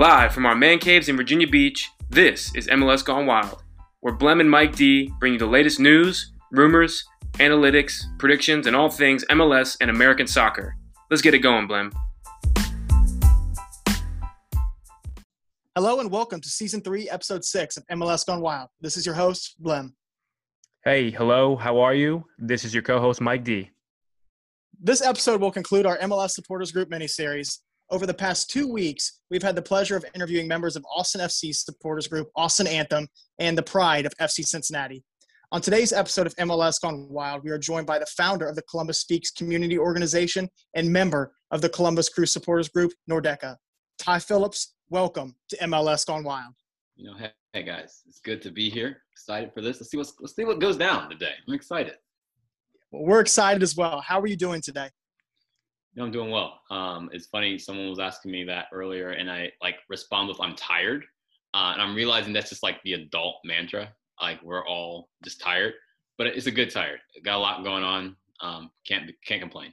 Live from our man caves in Virginia Beach, this is MLS Gone Wild, where Blem and Mike D bring you the latest news, rumors, analytics, predictions, and all things MLS and American soccer. Let's get it going, Blem. Hello and welcome to season three, episode six of MLS Gone Wild. This is your host, Blem. Hey, hello, how are you? This is your co host, Mike D. This episode will conclude our MLS Supporters Group miniseries. Over the past two weeks, we've had the pleasure of interviewing members of Austin FC Supporters Group, Austin Anthem, and the Pride of FC Cincinnati. On today's episode of MLS Gone Wild, we are joined by the founder of the Columbus Speaks community organization and member of the Columbus Crew Supporters Group, Nordecke. Ty Phillips, welcome to MLS Gone Wild. You know, hey, hey guys, it's good to be here. Excited for this. Let's see what's, let's see what goes down today. I'm excited. Well, we're excited as well. How are you doing today? No, I'm doing well. Um, it's funny. Someone was asking me that earlier, and I like respond with "I'm tired," uh, and I'm realizing that's just like the adult mantra. Like we're all just tired, but it's a good tired. Got a lot going on. Um, can't can't complain.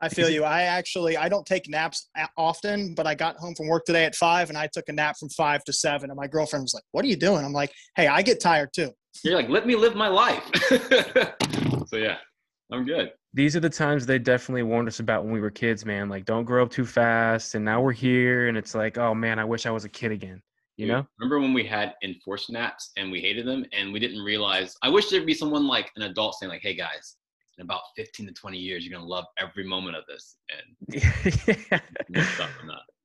I feel you. I actually I don't take naps often, but I got home from work today at five, and I took a nap from five to seven. And my girlfriend was like, "What are you doing?" I'm like, "Hey, I get tired too." You're like, "Let me live my life." so yeah, I'm good. These are the times they definitely warned us about when we were kids, man. Like, don't grow up too fast. And now we're here, and it's like, oh man, I wish I was a kid again. You know? Remember when we had enforced naps and we hated them, and we didn't realize? I wish there'd be someone like an adult saying, like, "Hey guys, in about 15 to 20 years, you're gonna love every moment of this." And yeah.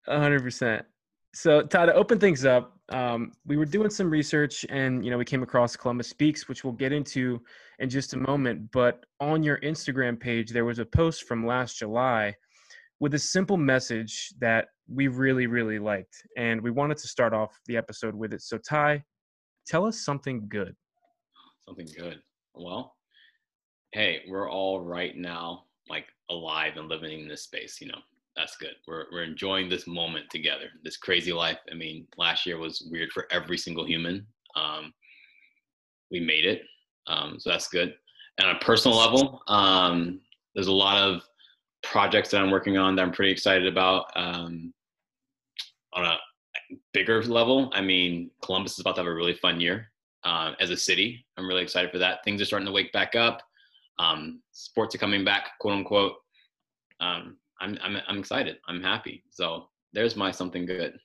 hundred percent. So, Todd, to open things up, um, we were doing some research and, you know, we came across Columbus Speaks, which we'll get into in just a moment. But on your Instagram page, there was a post from last July with a simple message that we really, really liked. And we wanted to start off the episode with it. So, Ty, tell us something good. Something good. Well, hey, we're all right now like alive and living in this space, you know, that's good. We're we're enjoying this moment together, this crazy life. I mean, last year was weird for every single human. Um, we made it, um, so that's good. And on a personal level, um, there's a lot of projects that I'm working on that I'm pretty excited about. Um, on a bigger level, I mean, Columbus is about to have a really fun year uh, as a city. I'm really excited for that. Things are starting to wake back up. Um, sports are coming back, quote unquote. Um, I'm I'm I'm excited. I'm happy. So there's my something good.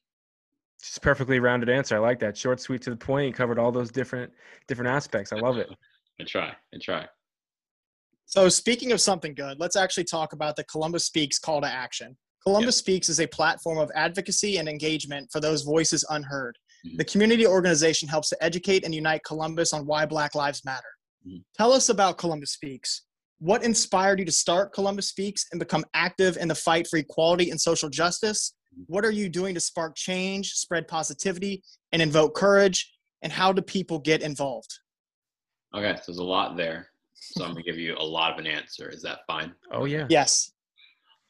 Just a perfectly rounded answer. I like that. Short, sweet, to the point. You covered all those different different aspects. I love it. I try. I try. So speaking of something good, let's actually talk about the Columbus Speaks call to action. Columbus yep. Speaks is a platform of advocacy and engagement for those voices unheard. Mm-hmm. The community organization helps to educate and unite Columbus on why Black Lives Matter. Mm-hmm. Tell us about Columbus Speaks. What inspired you to start Columbus Speaks and become active in the fight for equality and social justice? What are you doing to spark change, spread positivity, and invoke courage? And how do people get involved? Okay, so there's a lot there. So I'm gonna give you a lot of an answer. Is that fine? Oh yeah. Yes.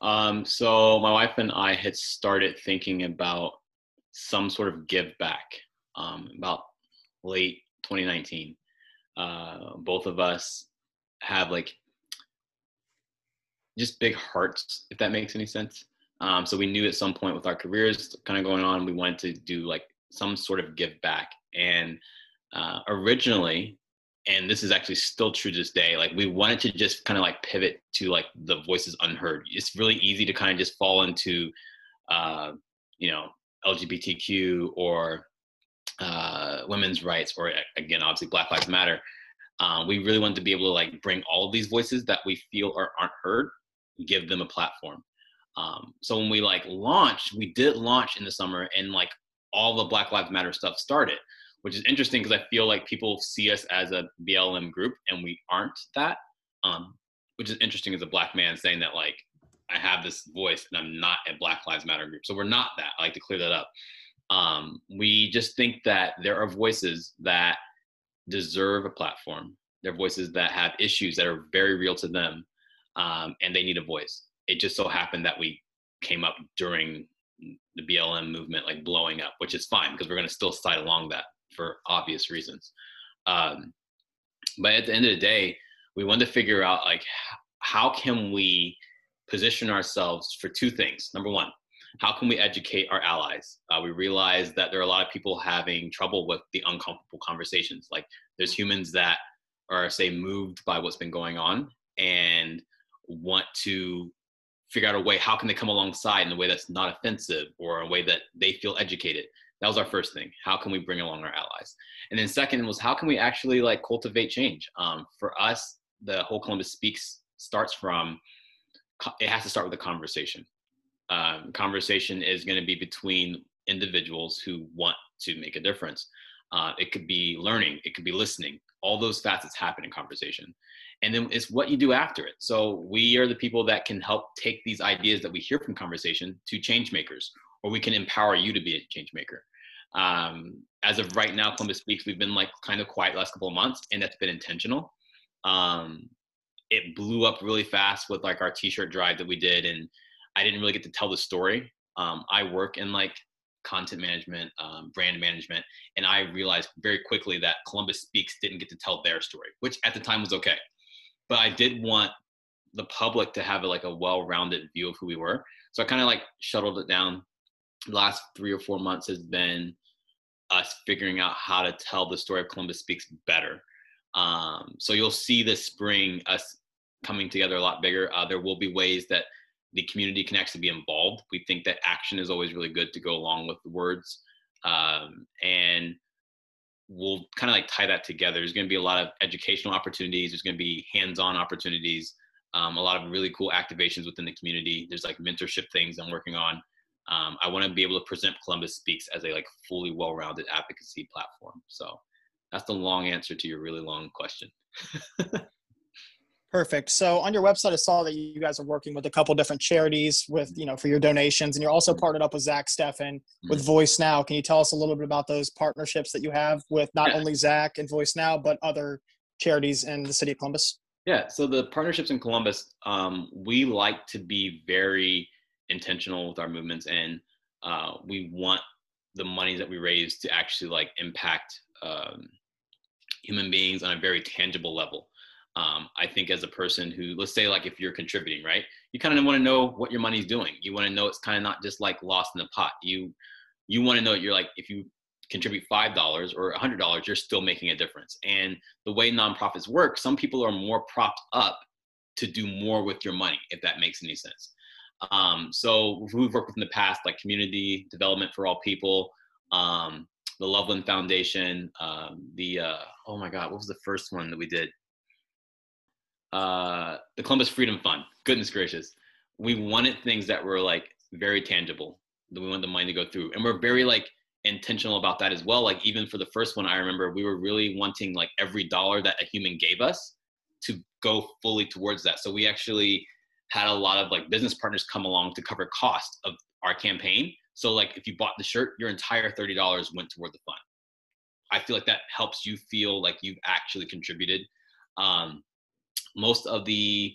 Um, so my wife and I had started thinking about some sort of give back um, about late 2019. Uh, both of us have like just big hearts, if that makes any sense. Um, so we knew at some point with our careers kind of going on, we wanted to do like some sort of give back. And uh, originally, and this is actually still true to this day, like we wanted to just kind of like pivot to like the voices unheard. It's really easy to kind of just fall into, uh, you know, LGBTQ or uh, women's rights, or again, obviously Black Lives Matter. Um, we really wanted to be able to like bring all of these voices that we feel are, aren't heard give them a platform. Um, so when we like launched, we did launch in the summer and like all the Black Lives Matter stuff started, which is interesting because I feel like people see us as a BLM group and we aren't that. Um, which is interesting as a black man saying that like I have this voice and I'm not a Black Lives Matter group. So we're not that. I like to clear that up. Um, we just think that there are voices that deserve a platform. There are voices that have issues that are very real to them um, and they need a voice. It just so happened that we came up during the BLM movement like blowing up, which is fine because we're going to still side along that for obvious reasons. Um, but at the end of the day, we wanted to figure out like how can we position ourselves for two things. Number one, how can we educate our allies? Uh, we realize that there are a lot of people having trouble with the uncomfortable conversations. Like there's humans that are, say, moved by what's been going on and want to figure out a way how can they come alongside in a way that's not offensive or a way that they feel educated? That was our first thing. How can we bring along our allies? And then second was how can we actually like cultivate change? Um, for us the whole columbus speaks starts from it has to start with a conversation. Um, conversation is going to be between individuals who want to make a difference uh, it could be learning it could be listening all those facets happen in conversation. And then it's what you do after it. So we are the people that can help take these ideas that we hear from conversation to change makers or we can empower you to be a change maker. Um, as of right now columbus speaks we've been like kind of quiet last couple of months and that's been intentional. Um, it blew up really fast with like our t-shirt drive that we did and i didn't really get to tell the story. Um, i work in like content management um, brand management and i realized very quickly that columbus speaks didn't get to tell their story which at the time was okay. But i did want the public to have like a well-rounded view of who we were. So i kind of like shuttled it down. The last three or four months has been us figuring out how to tell the story of columbus speaks better. Um, so you'll see this spring us coming together a lot bigger. Uh, there will be ways that the community can actually be involved. We think that action is always really good to go along with the words. Um, and we'll kind of like tie that together. There's going to be a lot of educational opportunities. There's going to be hands-on opportunities. Um, a lot of really cool activations within the community. There's like mentorship things I'm working on. Um, I want to be able to present Columbus Speaks as a like fully well-rounded advocacy platform. So that's the long answer to your really long question. Perfect. So on your website, I saw that you guys are working with a couple different charities with, you know, for your donations, and you're also mm-hmm. partnered up with Zach Steffen with mm-hmm. Voice Now. Can you tell us a little bit about those partnerships that you have with not yeah. only Zach and Voice Now, but other charities in the city of Columbus? Yeah. So the partnerships in Columbus, um, we like to be very intentional with our movements, and uh, we want the money that we raise to actually like impact um, human beings on a very tangible level. Um, I think as a person who, let's say, like if you're contributing, right, you kind of want to know what your money's doing. You want to know it's kind of not just like lost in the pot. You you want to know you're like if you contribute five dollars or a hundred dollars, you're still making a difference. And the way nonprofits work, some people are more propped up to do more with your money, if that makes any sense. Um, so we've worked with in the past, like community development for all people, um, the Loveland Foundation, um, the uh, oh my God, what was the first one that we did? Uh, the Columbus Freedom Fund. Goodness gracious, we wanted things that were like very tangible. That we wanted the money to go through, and we're very like intentional about that as well. Like even for the first one, I remember we were really wanting like every dollar that a human gave us to go fully towards that. So we actually had a lot of like business partners come along to cover cost of our campaign so like if you bought the shirt, your entire $30 went toward the fund. I feel like that helps you feel like you've actually contributed. Um, most of the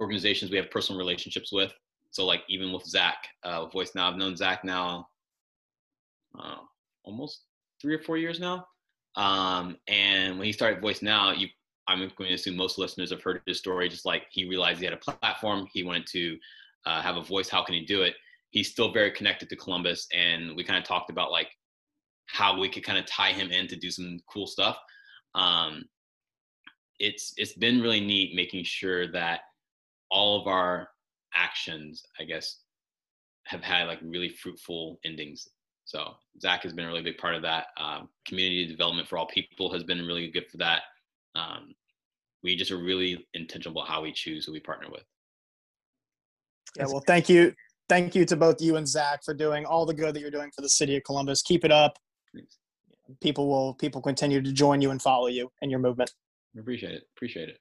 organizations we have personal relationships with. So like even with Zach, uh, Voice Now, I've known Zach now uh, almost three or four years now. Um, and when he started Voice Now, you, I'm going to assume most listeners have heard his story. Just like he realized he had a platform, he wanted to uh, have a voice. How can he do it? he's still very connected to Columbus, and we kind of talked about like how we could kind of tie him in to do some cool stuff. Um, it's it's been really neat making sure that all of our actions, I guess, have had like really fruitful endings. So Zach has been a really big part of that. Um, community development for all people has been really good for that. Um, we just are really intentional about how we choose who we partner with. Yeah, well, thank you thank you to both you and Zach for doing all the good that you're doing for the city of Columbus. Keep it up. Thanks. People will people continue to join you and follow you and your movement. Appreciate it. Appreciate it.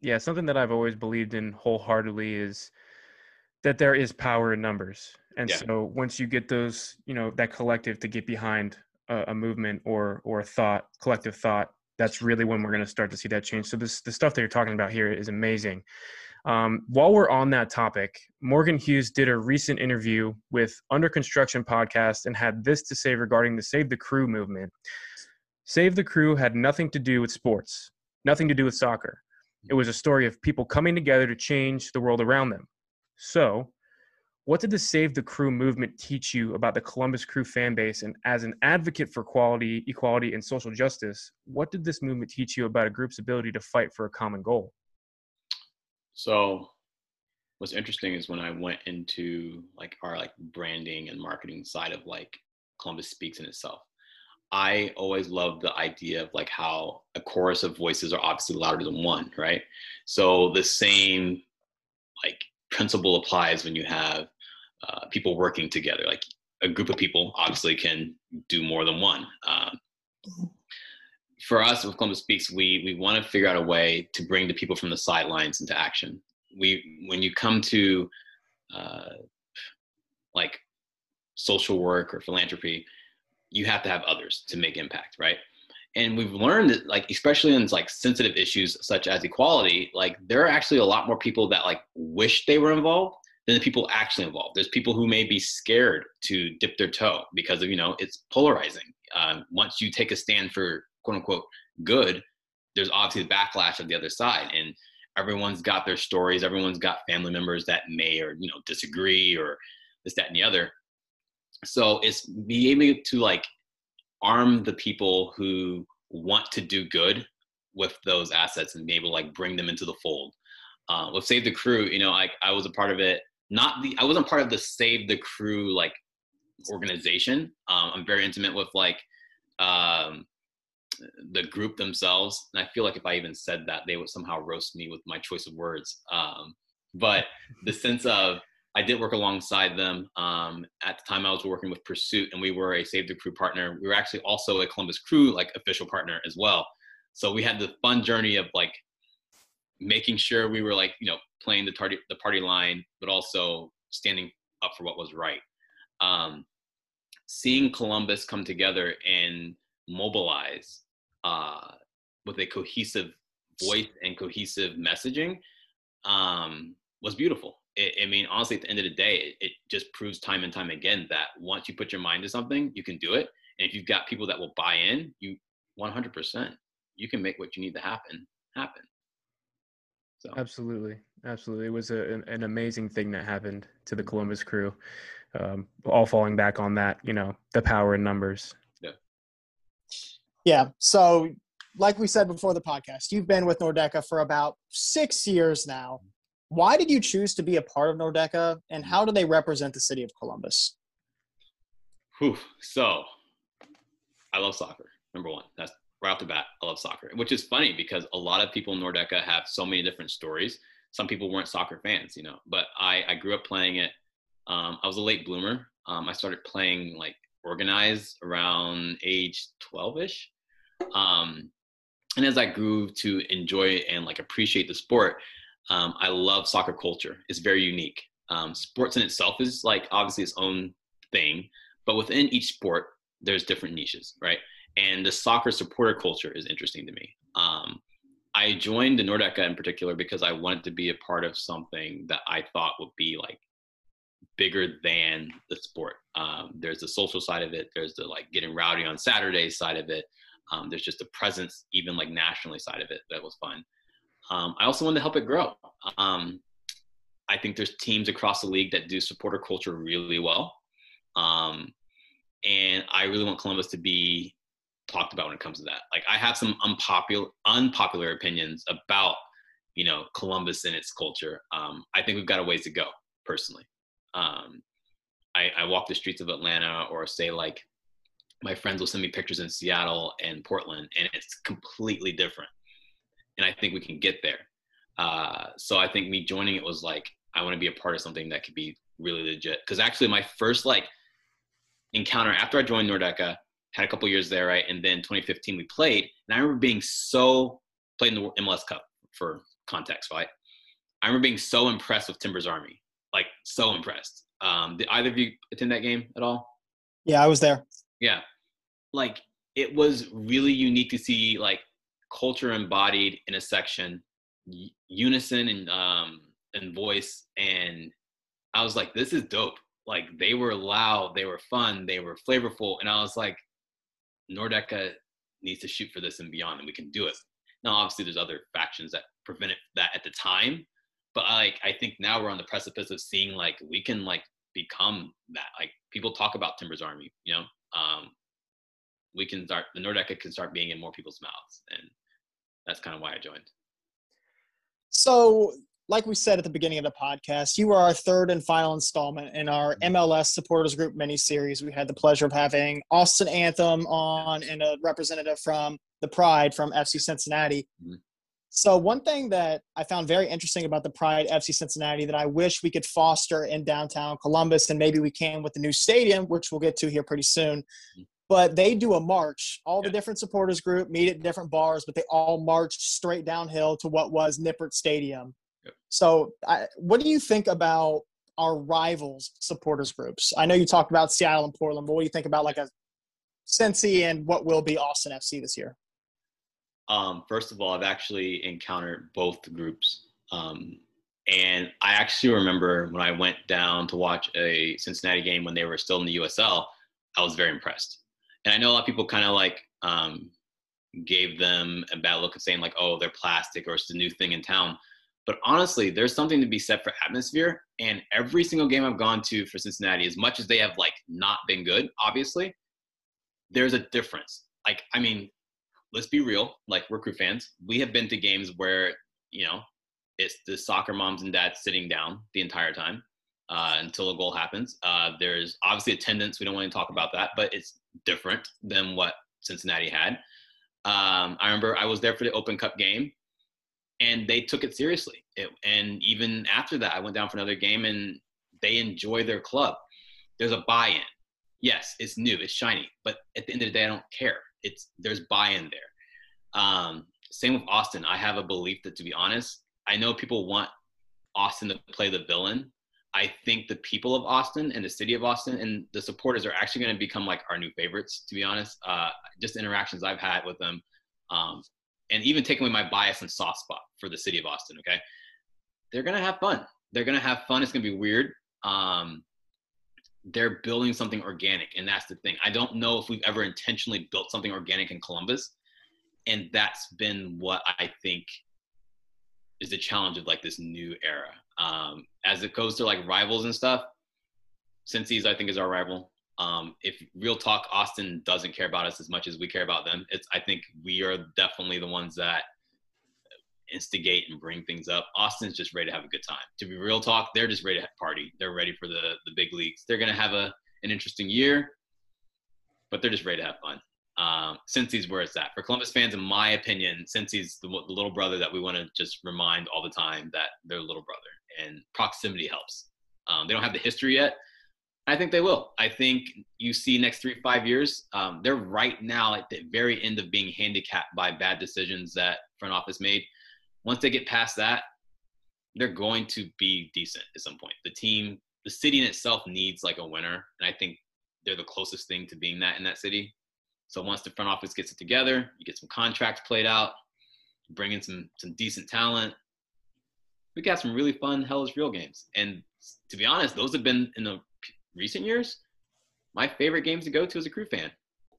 Yeah, something that I've always believed in wholeheartedly is that there is power in numbers. And yeah. so once you get those, you know, that collective to get behind a, a movement or or a thought, collective thought, that's really when we're going to start to see that change. So this the stuff that you're talking about here is amazing. Um, while we're on that topic, Morgan Hughes did a recent interview with Under Construction podcast and had this to say regarding the Save the Crew movement. Save the Crew had nothing to do with sports, nothing to do with soccer. It was a story of people coming together to change the world around them. So, what did the Save the Crew movement teach you about the Columbus Crew fan base? And as an advocate for quality, equality, and social justice, what did this movement teach you about a group's ability to fight for a common goal? So, what's interesting is when I went into like our like branding and marketing side of like Columbus Speaks in itself. I always love the idea of like how a chorus of voices are obviously louder than one, right? So the same like principle applies when you have uh, people working together. Like a group of people obviously can do more than one. Um, for us with Columbus Speaks, we we want to figure out a way to bring the people from the sidelines into action. We when you come to uh, like social work or philanthropy, you have to have others to make impact, right? And we've learned that, like, especially in like sensitive issues such as equality, like there are actually a lot more people that like wish they were involved than the people actually involved. There's people who may be scared to dip their toe because of you know it's polarizing. Um, once you take a stand for quote unquote good, there's obviously the backlash of the other side, and everyone's got their stories. Everyone's got family members that may or you know disagree or this, that, and the other so it's being able to like arm the people who want to do good with those assets and be able to like bring them into the fold. Uh, with Save the Crew, you know, like I was a part of it. Not the I wasn't part of the Save the Crew like organization. Um, I'm very intimate with like um, the group themselves, and I feel like if I even said that, they would somehow roast me with my choice of words. Um, but the sense of I did work alongside them. Um, at the time, I was working with Pursuit, and we were a Save the Crew partner. We were actually also a Columbus Crew like official partner as well. So we had the fun journey of like making sure we were like you know playing the party the party line, but also standing up for what was right. Um, seeing Columbus come together and mobilize uh, with a cohesive voice and cohesive messaging um, was beautiful it, I mean, honestly, at the end of the day, it, it, just proves time and time again that once you put your mind to something, you can do it. And if you've got people that will buy in, you 100%, you can make what you need to happen happen. So. Absolutely, absolutely. It was a, an, an, amazing thing that happened to the Columbus crew. Um, all falling back on that, you know, the power in numbers. Yeah. Yeah. So, like we said before the podcast, you've been with Nordecke for about six years now. Why did you choose to be a part of Nordecke, and how do they represent the city of Columbus? Whew. So, I love soccer. Number one, that's right off the bat. I love soccer, which is funny because a lot of people in Nordecke have so many different stories. Some people weren't soccer fans, you know, but I, I grew up playing it. Um, I was a late bloomer. Um, I started playing like organized around age 12 ish. Um, and as I grew to enjoy and like appreciate the sport, um, I love soccer culture. It's very unique. Um, sports in itself is like obviously its own thing, but within each sport, there's different niches, right? And the soccer supporter culture is interesting to me. Um, I joined the Nordecke in particular because I wanted to be a part of something that I thought would be like bigger than the sport. Um, there's the social side of it. There's the like getting rowdy on Saturdays side of it. Um, there's just the presence, even like nationally side of it, that was fun. Um, I also wanted to help it grow. Um, I think there's teams across the league that do supporter culture really well. Um, and I really want Columbus to be talked about when it comes to that. Like I have some unpopular unpopular opinions about you know Columbus and its culture. Um, I think we've got a ways to go personally. Um, I, I walk the streets of Atlanta or say like my friends will send me pictures in Seattle and Portland, and it's completely different and I think we can get there. Uh, so I think me joining it was like I want to be a part of something that could be really legit. Because actually, my first like encounter after I joined Nordecke had a couple years there, right? And then 2015 we played, and I remember being so playing the MLS Cup for context, right? I remember being so impressed with Timbers Army, like so impressed. Um, did either of you attend that game at all? Yeah, I was there. Yeah, like it was really unique to see like culture embodied in a section, unison and um and voice, and I was like, this is dope. Like they were loud, they were fun, they were flavorful, and I was like, Nordecke needs to shoot for this and beyond, and we can do it. Now, obviously, there's other factions that prevented that at the time, but like I think now we're on the precipice of seeing like we can like become that. Like people talk about Timbers Army, you know, um, we can start the Nordecke can start being in more people's mouths, and that's kind of why I joined. So, like we said at the beginning of the podcast, you are our third and final installment in our MLS mm-hmm. Supporters Group mini series. We had the pleasure of having Austin Anthem on and a representative from the Pride from FC Cincinnati. Mm-hmm. So, one thing that I found very interesting about the Pride FC Cincinnati that I wish we could foster in downtown Columbus, and maybe we can with the new stadium, which we'll get to here pretty soon. But they do a march. All the different supporters group meet at different bars, but they all march straight downhill to what was Nippert Stadium. Yep. So, I, what do you think about our rivals supporters groups? I know you talked about Seattle and Portland, but what do you think about like a Cincy and what will be Austin FC this year? Um, first of all, I've actually encountered both groups. Um, and I actually remember when I went down to watch a Cincinnati game when they were still in the USL, I was very impressed. And I know a lot of people kind of like um, gave them a bad look of saying like, oh, they're plastic or it's the new thing in town. But honestly, there's something to be said for atmosphere. And every single game I've gone to for Cincinnati, as much as they have like not been good, obviously, there's a difference. Like, I mean, let's be real, like we're crew fans. We have been to games where, you know, it's the soccer moms and dads sitting down the entire time uh, until a goal happens. Uh, there's obviously attendance. We don't want to talk about that, but it's different than what Cincinnati had. Um, I remember I was there for the Open Cup game, and they took it seriously. It, and even after that, I went down for another game, and they enjoy their club. There's a buy-in. Yes, it's new, it's shiny, but at the end of the day, I don't care it's there's buy-in there. Um, same with Austin. I have a belief that, to be honest, I know people want Austin to play the villain. I think the people of Austin and the city of Austin and the supporters are actually going to become like our new favorites. To be honest, uh, just interactions I've had with them, um, and even taking away my bias and soft spot for the city of Austin. Okay, they're going to have fun. They're going to have fun. It's going to be weird. Um, they're building something organic and that's the thing i don't know if we've ever intentionally built something organic in columbus and that's been what i think is the challenge of like this new era um, as it goes to like rivals and stuff Cincy's I think is our rival. Um, if real talk, Austin doesn't care about us as much as we care about them. It's I think we are definitely the ones that instigate and bring things up. Austin's just ready to have a good time. To be real talk, they're just ready to party. They're ready for the the big leagues. They're gonna have a an interesting year, but they're just ready to have fun. Um, Cincy's where it's at for Columbus fans. In my opinion, Cincy's the, the little brother that we want to just remind all the time that they're little brother, and proximity helps. Um, they don't have the history yet. I think they will. I think you see next three five years, um, they're right now at the very end of being handicapped by bad decisions that front office made once they get past that, they're going to be decent at some point. The team, the city in itself needs like a winner, and I think they're the closest thing to being that in that city. So once the front office gets it together, you get some contracts played out, bring in some some decent talent. We got some really fun Hell is Real games, and to be honest, those have been in the recent years my favorite games to go to as a crew fan.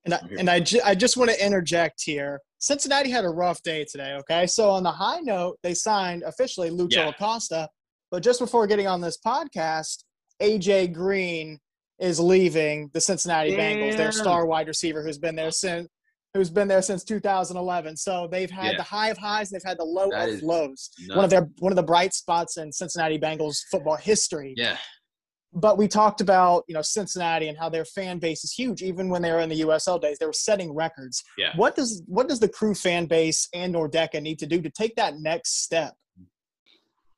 And I, and I, ju- I just want to interject here. Cincinnati had a rough day today. Okay, so on the high note, they signed officially Lucho yeah. Acosta, but just before getting on this podcast, AJ Green is leaving the Cincinnati yeah. Bengals. Their star wide receiver, who's been there since who's been there since 2011. So they've had yeah. the high of highs, they've had the low that of lows. Nuts. One of their one of the bright spots in Cincinnati Bengals football history. Yeah but we talked about you know Cincinnati and how their fan base is huge. Even when they were in the USL days, they were setting records. Yeah. What does what does the crew fan base and Nordecke need to do to take that next step?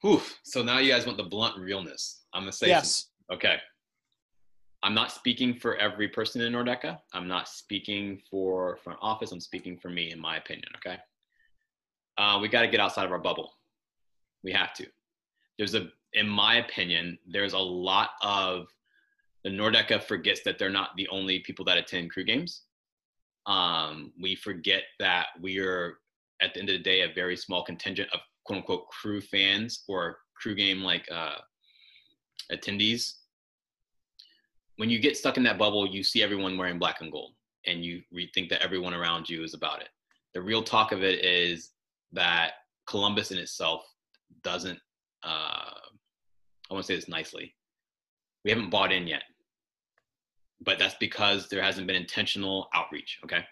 Oof. So now you guys want the blunt realness. I'm gonna say yes. Some, okay. I'm not speaking for every person in Nordecke. I'm not speaking for front office. I'm speaking for me, in my opinion. Okay. Uh, we got to get outside of our bubble. We have to. There's a in my opinion, there's a lot of the Nordecke forgets that they're not the only people that attend crew games. Um, we forget that we are at the end of the day a very small contingent of quote unquote crew fans or crew game like uh, attendees. When you get stuck in that bubble, you see everyone wearing black and gold, and you think that everyone around you is about it. The real talk of it is that Columbus in itself doesn't uh, I want to say this nicely. We haven't bought in yet. But that's because there hasn't been intentional outreach. Okay.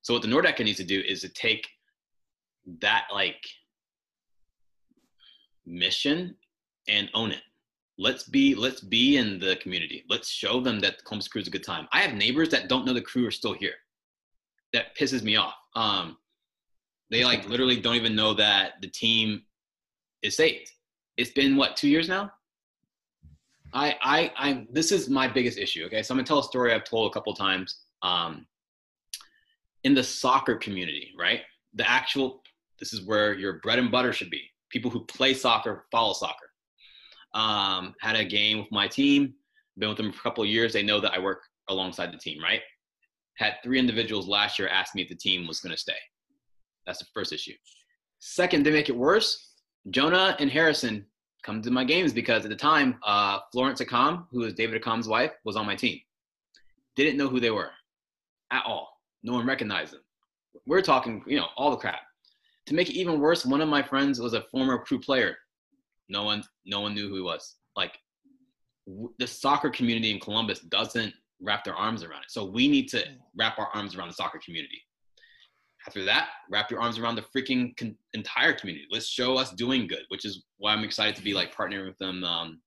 So what the Nordecke needs to do is to take that like mission and own it. Let's be let's be in the community. Let's show them that the Columbus Crew is a good time. I have neighbors that don't know the crew are still here. That pisses me off. Um, they like literally don't even know that the team is saved. It's been what two years now. I I I this is my biggest issue. Okay, so I'm gonna tell a story I've told a couple times. Um, in the soccer community, right? The actual this is where your bread and butter should be. People who play soccer follow soccer. Um, had a game with my team, been with them for a couple of years. They know that I work alongside the team, right? Had three individuals last year ask me if the team was going to stay. That's the first issue. Second, to make it worse, Jonah and Harrison come to my games because at the time, uh, Florence Accam, who is David Accam's wife, was on my team. Didn't know who they were at all. No one recognized them. We're talking, you know, all the crap. To make it even worse, one of my friends was a former crew player. No one, no one knew who he was. Like w- the soccer community in Columbus doesn't wrap their arms around it. So we need to wrap our arms around the soccer community. After that, wrap your arms around the freaking con- entire community. Let's show us doing good, which is why I'm excited to be like partnering with them. Um,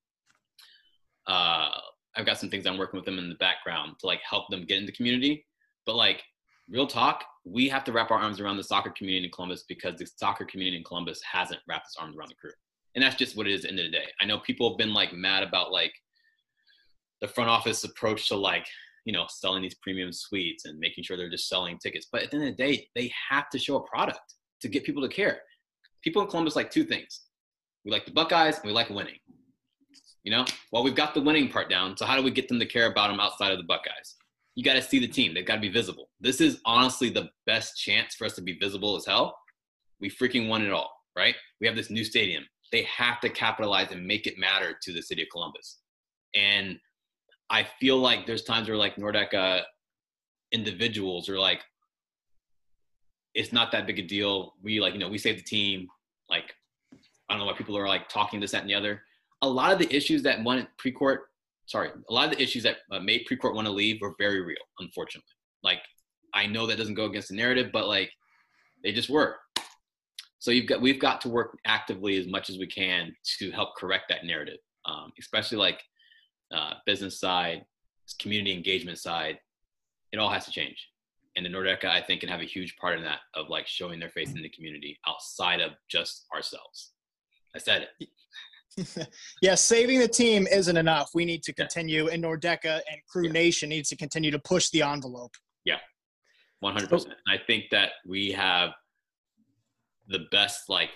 uh, I've got some things I'm working with them in the background to like help them get in the community. But like real talk, we have to wrap our arms around the soccer community in Columbus because the soccer community in Columbus hasn't wrapped its arms around the crew. And that's just what it is at the end of the day. I know people have been like mad about like the front office approach to like, you know, selling these premium suites and making sure they're just selling tickets. But at the end of the day, they have to show a product to get people to care. People in Columbus like two things. We like the Buckeyes and we like winning. You know, well, we've got the winning part down. So how do we get them to care about them outside of the Buckeyes? you got to see the team. They've got to be visible. This is honestly the best chance for us to be visible as hell. We freaking won it all, right? We have this new stadium. They have to capitalize and make it matter to the city of Columbus. And I feel like there's times where like Nordecke individuals are like, it's not that big a deal. We like, you know, we saved the team. Like, I don't know why people are like talking this, that, and the other. A lot of the issues that one Precourt, sorry, a lot of the issues that uh, made Precourt want to leave were very real, unfortunately. Like, I know that doesn't go against the narrative, but like, they just were. So you've got we've got to work actively as much as we can to help correct that narrative, um, especially like uh, business side, community engagement side. It all has to change, and the Nordecke I think can have a huge part in that of like showing their face in the community outside of just ourselves. I said it. yeah, saving the team isn't enough. We need to continue, and Nordecke and Crew yeah. Nation needs to continue to push the envelope. Yeah, one hundred percent. I think that we have the best like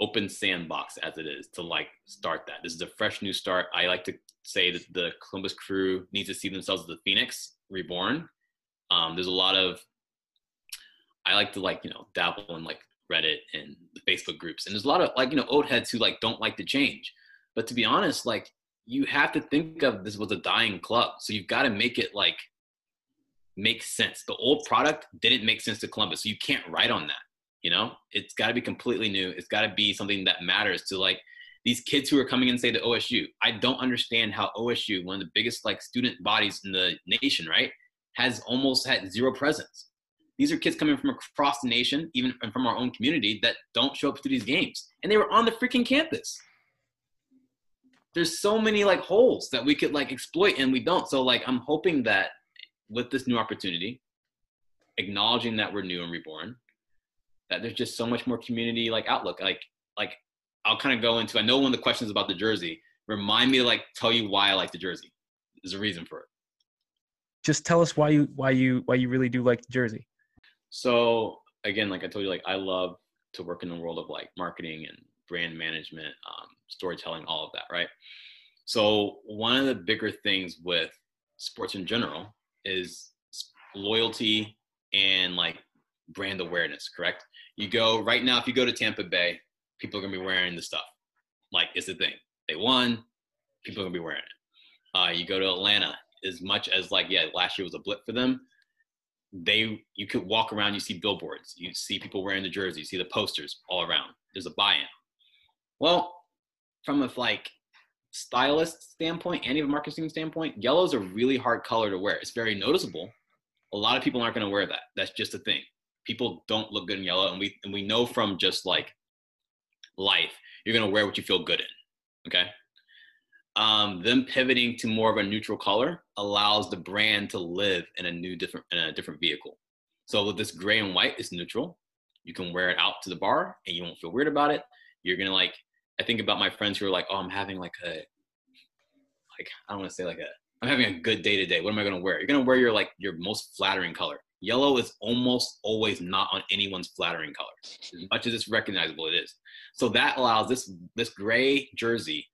open sandbox as it is to like start that. This is a fresh new start. I like to say that the Columbus Crew needs to see themselves as the Phoenix reborn. Um, there's a lot of I like to like you know dabble in like Reddit and the Facebook groups. And there's a lot of like, you know, old heads who like don't like to change. But to be honest, like you have to think of this was a dying club. So you've got to make it like make sense. The old product didn't make sense to Columbus. So you can't write on that. You know, it's got to be completely new. It's got to be something that matters to like these kids who are coming in and say to OSU. I don't understand how OSU, one of the biggest like student bodies in the nation, right, has almost had zero presence. These are kids coming from across the nation, even from our own community, that don't show up to these games. And they were on the freaking campus. There's so many like holes that we could like exploit and we don't. So like I'm hoping that with this new opportunity, acknowledging that we're new and reborn, that there's just so much more community like outlook. Like like I'll kind of go into I know one of the questions about the jersey. Remind me to like tell you why I like the jersey. There's a reason for it. Just tell us why you why you why you really do like the jersey. So again, like I told you, like I love to work in the world of like marketing and brand management, um, storytelling, all of that, right? So one of the bigger things with sports in general is loyalty and like brand awareness, correct? You go right now, if you go to Tampa Bay, people are gonna be wearing the stuff. Like it's the thing. They won, people are gonna be wearing it. Uh, you go to Atlanta, as much as like, yeah, last year was a blip for them, they you could walk around you see billboards you see people wearing the jerseys. you see the posters all around there's a buy-in well from a like stylist standpoint and even marketing standpoint, yellow is a really hard color to wear. It's very noticeable. A lot of people aren't going to wear that. That's just a thing. People don't look good in yellow, and we and we know from just like life, you're going to wear what you feel good in. Okay. Um, them pivoting to more of a neutral color allows the brand to live in a new different in a different vehicle. So with this gray and white, it's neutral. You can wear it out to the bar and you won't feel weird about it. You're gonna like I think about my friends who are like, oh, I'm having like a, like I don't want to say like a, I'm having a good day today. What am I gonna wear? You're gonna wear your like your most flattering color. Yellow is almost always not on anyone's flattering color, as much as it's recognizable it is. So that allows this this gray jersey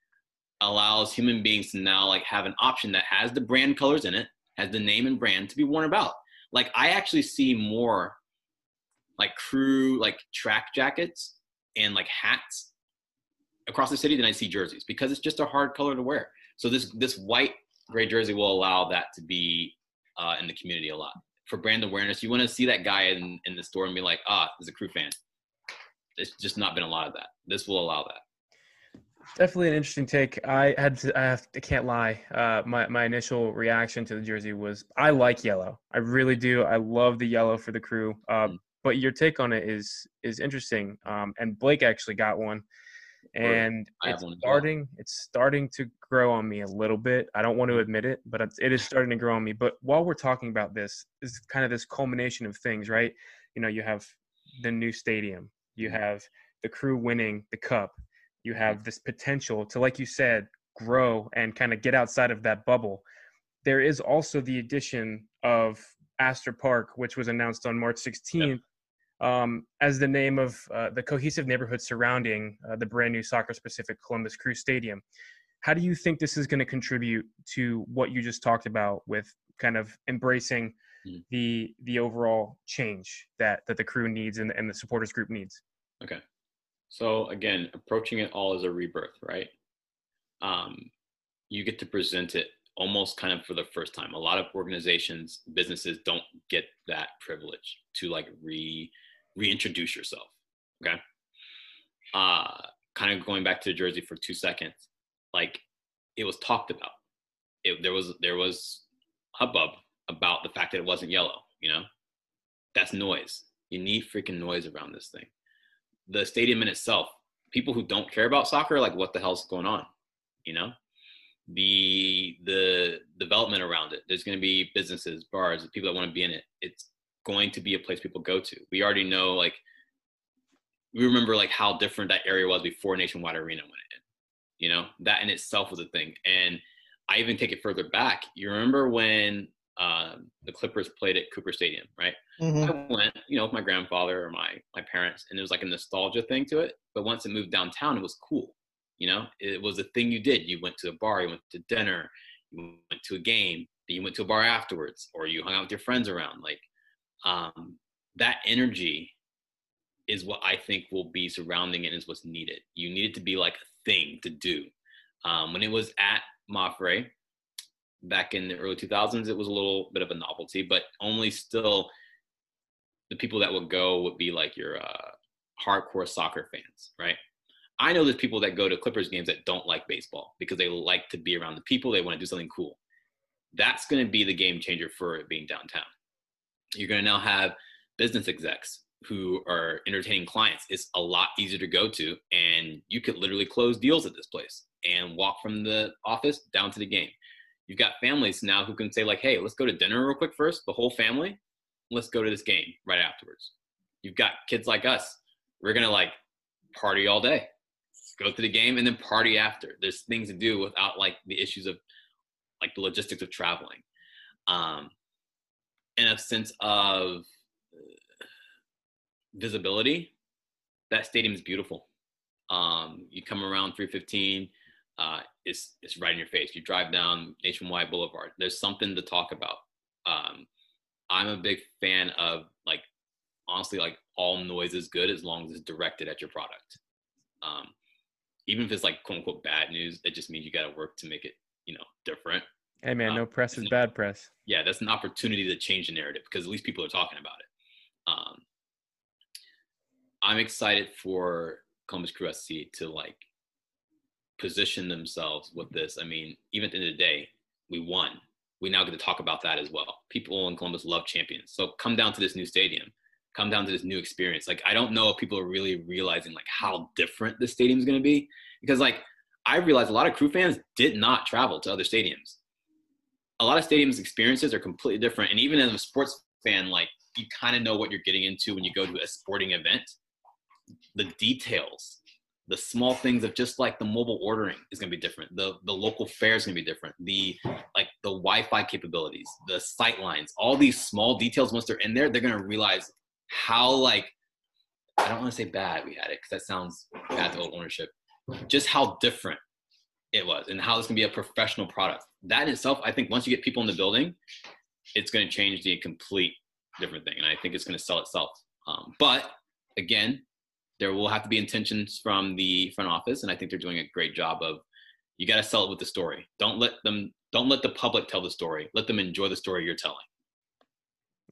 allows human beings to now like have an option that has the brand colors in it, has the name and brand to be worn about. Like I actually see more like crew like track jackets and like hats across the city than I see jerseys because it's just a hard color to wear. So this this white gray jersey will allow that to be uh, in the community a lot for brand awareness. You want to see that guy in, in the store and be like, ah, there's a crew fan. It's just not been a lot of that. This will allow that. Definitely an interesting take. I had to, I, have, I can't lie. Uh, my, my initial reaction to the jersey was I like yellow. I really do. I love the yellow for the crew. Um, but your take on it is is interesting. Um, and Blake actually got one and it's starting well. it's starting to grow on me a little bit i don't want to admit it but it's, starting to grow on me but while we're talking about this is kind of this culmination of things right you know you have the new stadium you mm-hmm. have the crew winning the cup you mm-hmm. have this potential to like you said grow and kind of get outside of that bubble there is also the addition of astor park which was announced on march 16th um, as the name of uh, the cohesive neighborhood surrounding uh, the brand new soccer specific Columbus Crew Stadium. How do you think this is going to contribute to what you just talked about with kind of embracing mm. the the overall change that that the crew needs and, and the supporters group needs? Okay, so again, approaching it all as a rebirth, right? Um, you get to present it almost kind of for the first time. A lot of organizations, businesses don't get that privilege to like re reintroduce yourself. Okay. Uh, kind of going back to Jersey for two seconds, like it was talked about. It, there was there was hubbub about the fact that it wasn't yellow. You know, that's noise. You need freaking noise around this thing. The stadium in itself, people who don't care about soccer, like what the hell's going on? You know, the the development around it. There's going to be businesses, bars, people that want to be in it. It's going to be a place people go to. We already know like we remember like how different that area was before Nationwide Arena went in. You know, that in itself was a thing. And I even take it further back. You remember when uh, the Clippers played at Cooper Stadium, right? Mm-hmm. I went, you know, with my grandfather or my my parents, and it was like a nostalgia thing to it. But once it moved downtown, it was cool. You know, it was a thing you did. You went to a bar, you went to dinner, you went to a game, then you went to a bar afterwards, or you hung out with your friends around. Like um, that energy is what I think will be surrounding it is what's needed. You need it to be like a thing to do. Um, when it was at Mapfre back in the early 2000s, it was a little bit of a novelty, but only still the people that would go would be like your uh, hardcore soccer fans, right? I know there's people that go to Clippers games that don't like baseball because they like to be around the people. They want to do something cool. That's going to be the game changer for it being downtown. You're going to now have business execs who are entertaining clients. It's a lot easier to go to, and you could literally close deals at this place and walk from the office down to the game. You've got families now who can say like, "Hey, let's go to dinner real quick first, the whole family. Let's go to this game right afterwards." You've got kids like us. We're gonna like party all day, go to the game, and then party after. There's things to do without like the issues of like the logistics of traveling. Um, in a sense of uh, visibility, that stadium is beautiful. Um, you come around 315, uh, it's it's right in your face. You drive down Nationwide Boulevard. There's something to talk about. Um, I'm a big fan of like honestly like all noise is good as long as it's directed at your product. Um, even if it's like quote unquote bad news, it just means you got to work to make it you know different. Hey man, um, no press is bad press. Yeah, that's an opportunity to change the narrative because at least people are talking about it. Um, I'm excited for Columbus Crew SC to like position themselves with this. I mean, even at the end of the day, we won. We now get to talk about that as well. People in Columbus love champions. So come down to this new stadium, come down to this new experience. Like, I don't know if people are really realizing like how different this stadium is going to be because like I realized a lot of crew fans did not travel to other stadiums. A lot of stadiums experiences are completely different. And even as a sports fan, like you kind of know what you're getting into when you go to a sporting event. The details, the small things of just like the mobile ordering is going to be different. The the local fare is going to be different. The like the Wi-Fi capabilities, the sight lines, all these small details. Once they're in there, they're going to realize how like I don't want to say bad we had it because that sounds bad to old ownership. Just how different it was and how this can be a professional product. That itself, I think once you get people in the building, it's going to change the complete different thing. And I think it's going to sell itself. Um, but again, there will have to be intentions from the front office. And I think they're doing a great job of, you got to sell it with the story. Don't let them, don't let the public tell the story. Let them enjoy the story you're telling.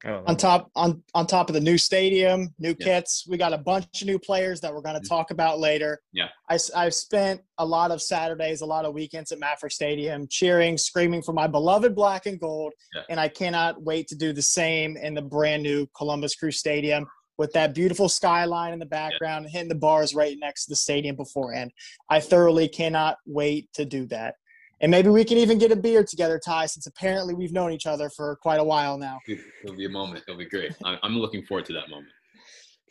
On top on on top of the new stadium, new yeah. kits, we got a bunch of new players that we're going to mm-hmm. talk about later. Yeah, I, I've spent a lot of Saturdays, a lot of weekends at MAPFRE Stadium, cheering, screaming for my beloved black and gold, yeah. and I cannot wait to do the same in the brand new Columbus Crew Stadium with that beautiful skyline in the background, yeah. hitting the bars right next to the stadium beforehand. I thoroughly cannot wait to do that and maybe we can even get a beer together, Ty, since apparently we've known each other for quite a while now. It'll be a moment. It'll be great. I'm looking forward to that moment.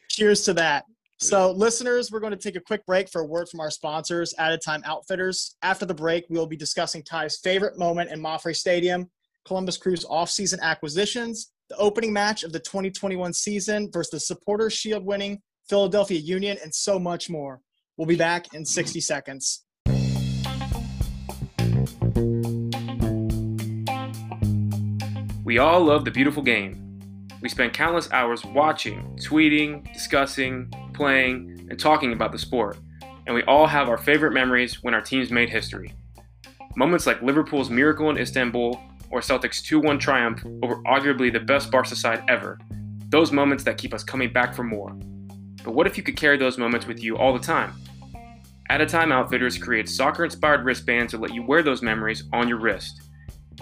Cheers to that. So, listeners, we're going to take a quick break for a word from our sponsors, Added Time Outfitters. After the break, we will be discussing Ty's favorite moment in MAPFRE Stadium, Columbus Crew's offseason acquisitions, the opening match of the 2021 season versus the Supporters Shield winning Philadelphia Union, and so much more. We'll be back in 60 seconds. We all love the beautiful game. We spend countless hours watching, tweeting, discussing, playing, and talking about the sport. And we all have our favorite memories when our teams made history. Moments like Liverpool's miracle in Istanbul or Celtic's 2 1 triumph over arguably the best Barca side ever. Those moments that keep us coming back for more. But what if you could carry those moments with you all the time? Added Time Outfitters creates soccer inspired wristbands to let you wear those memories on your wrist.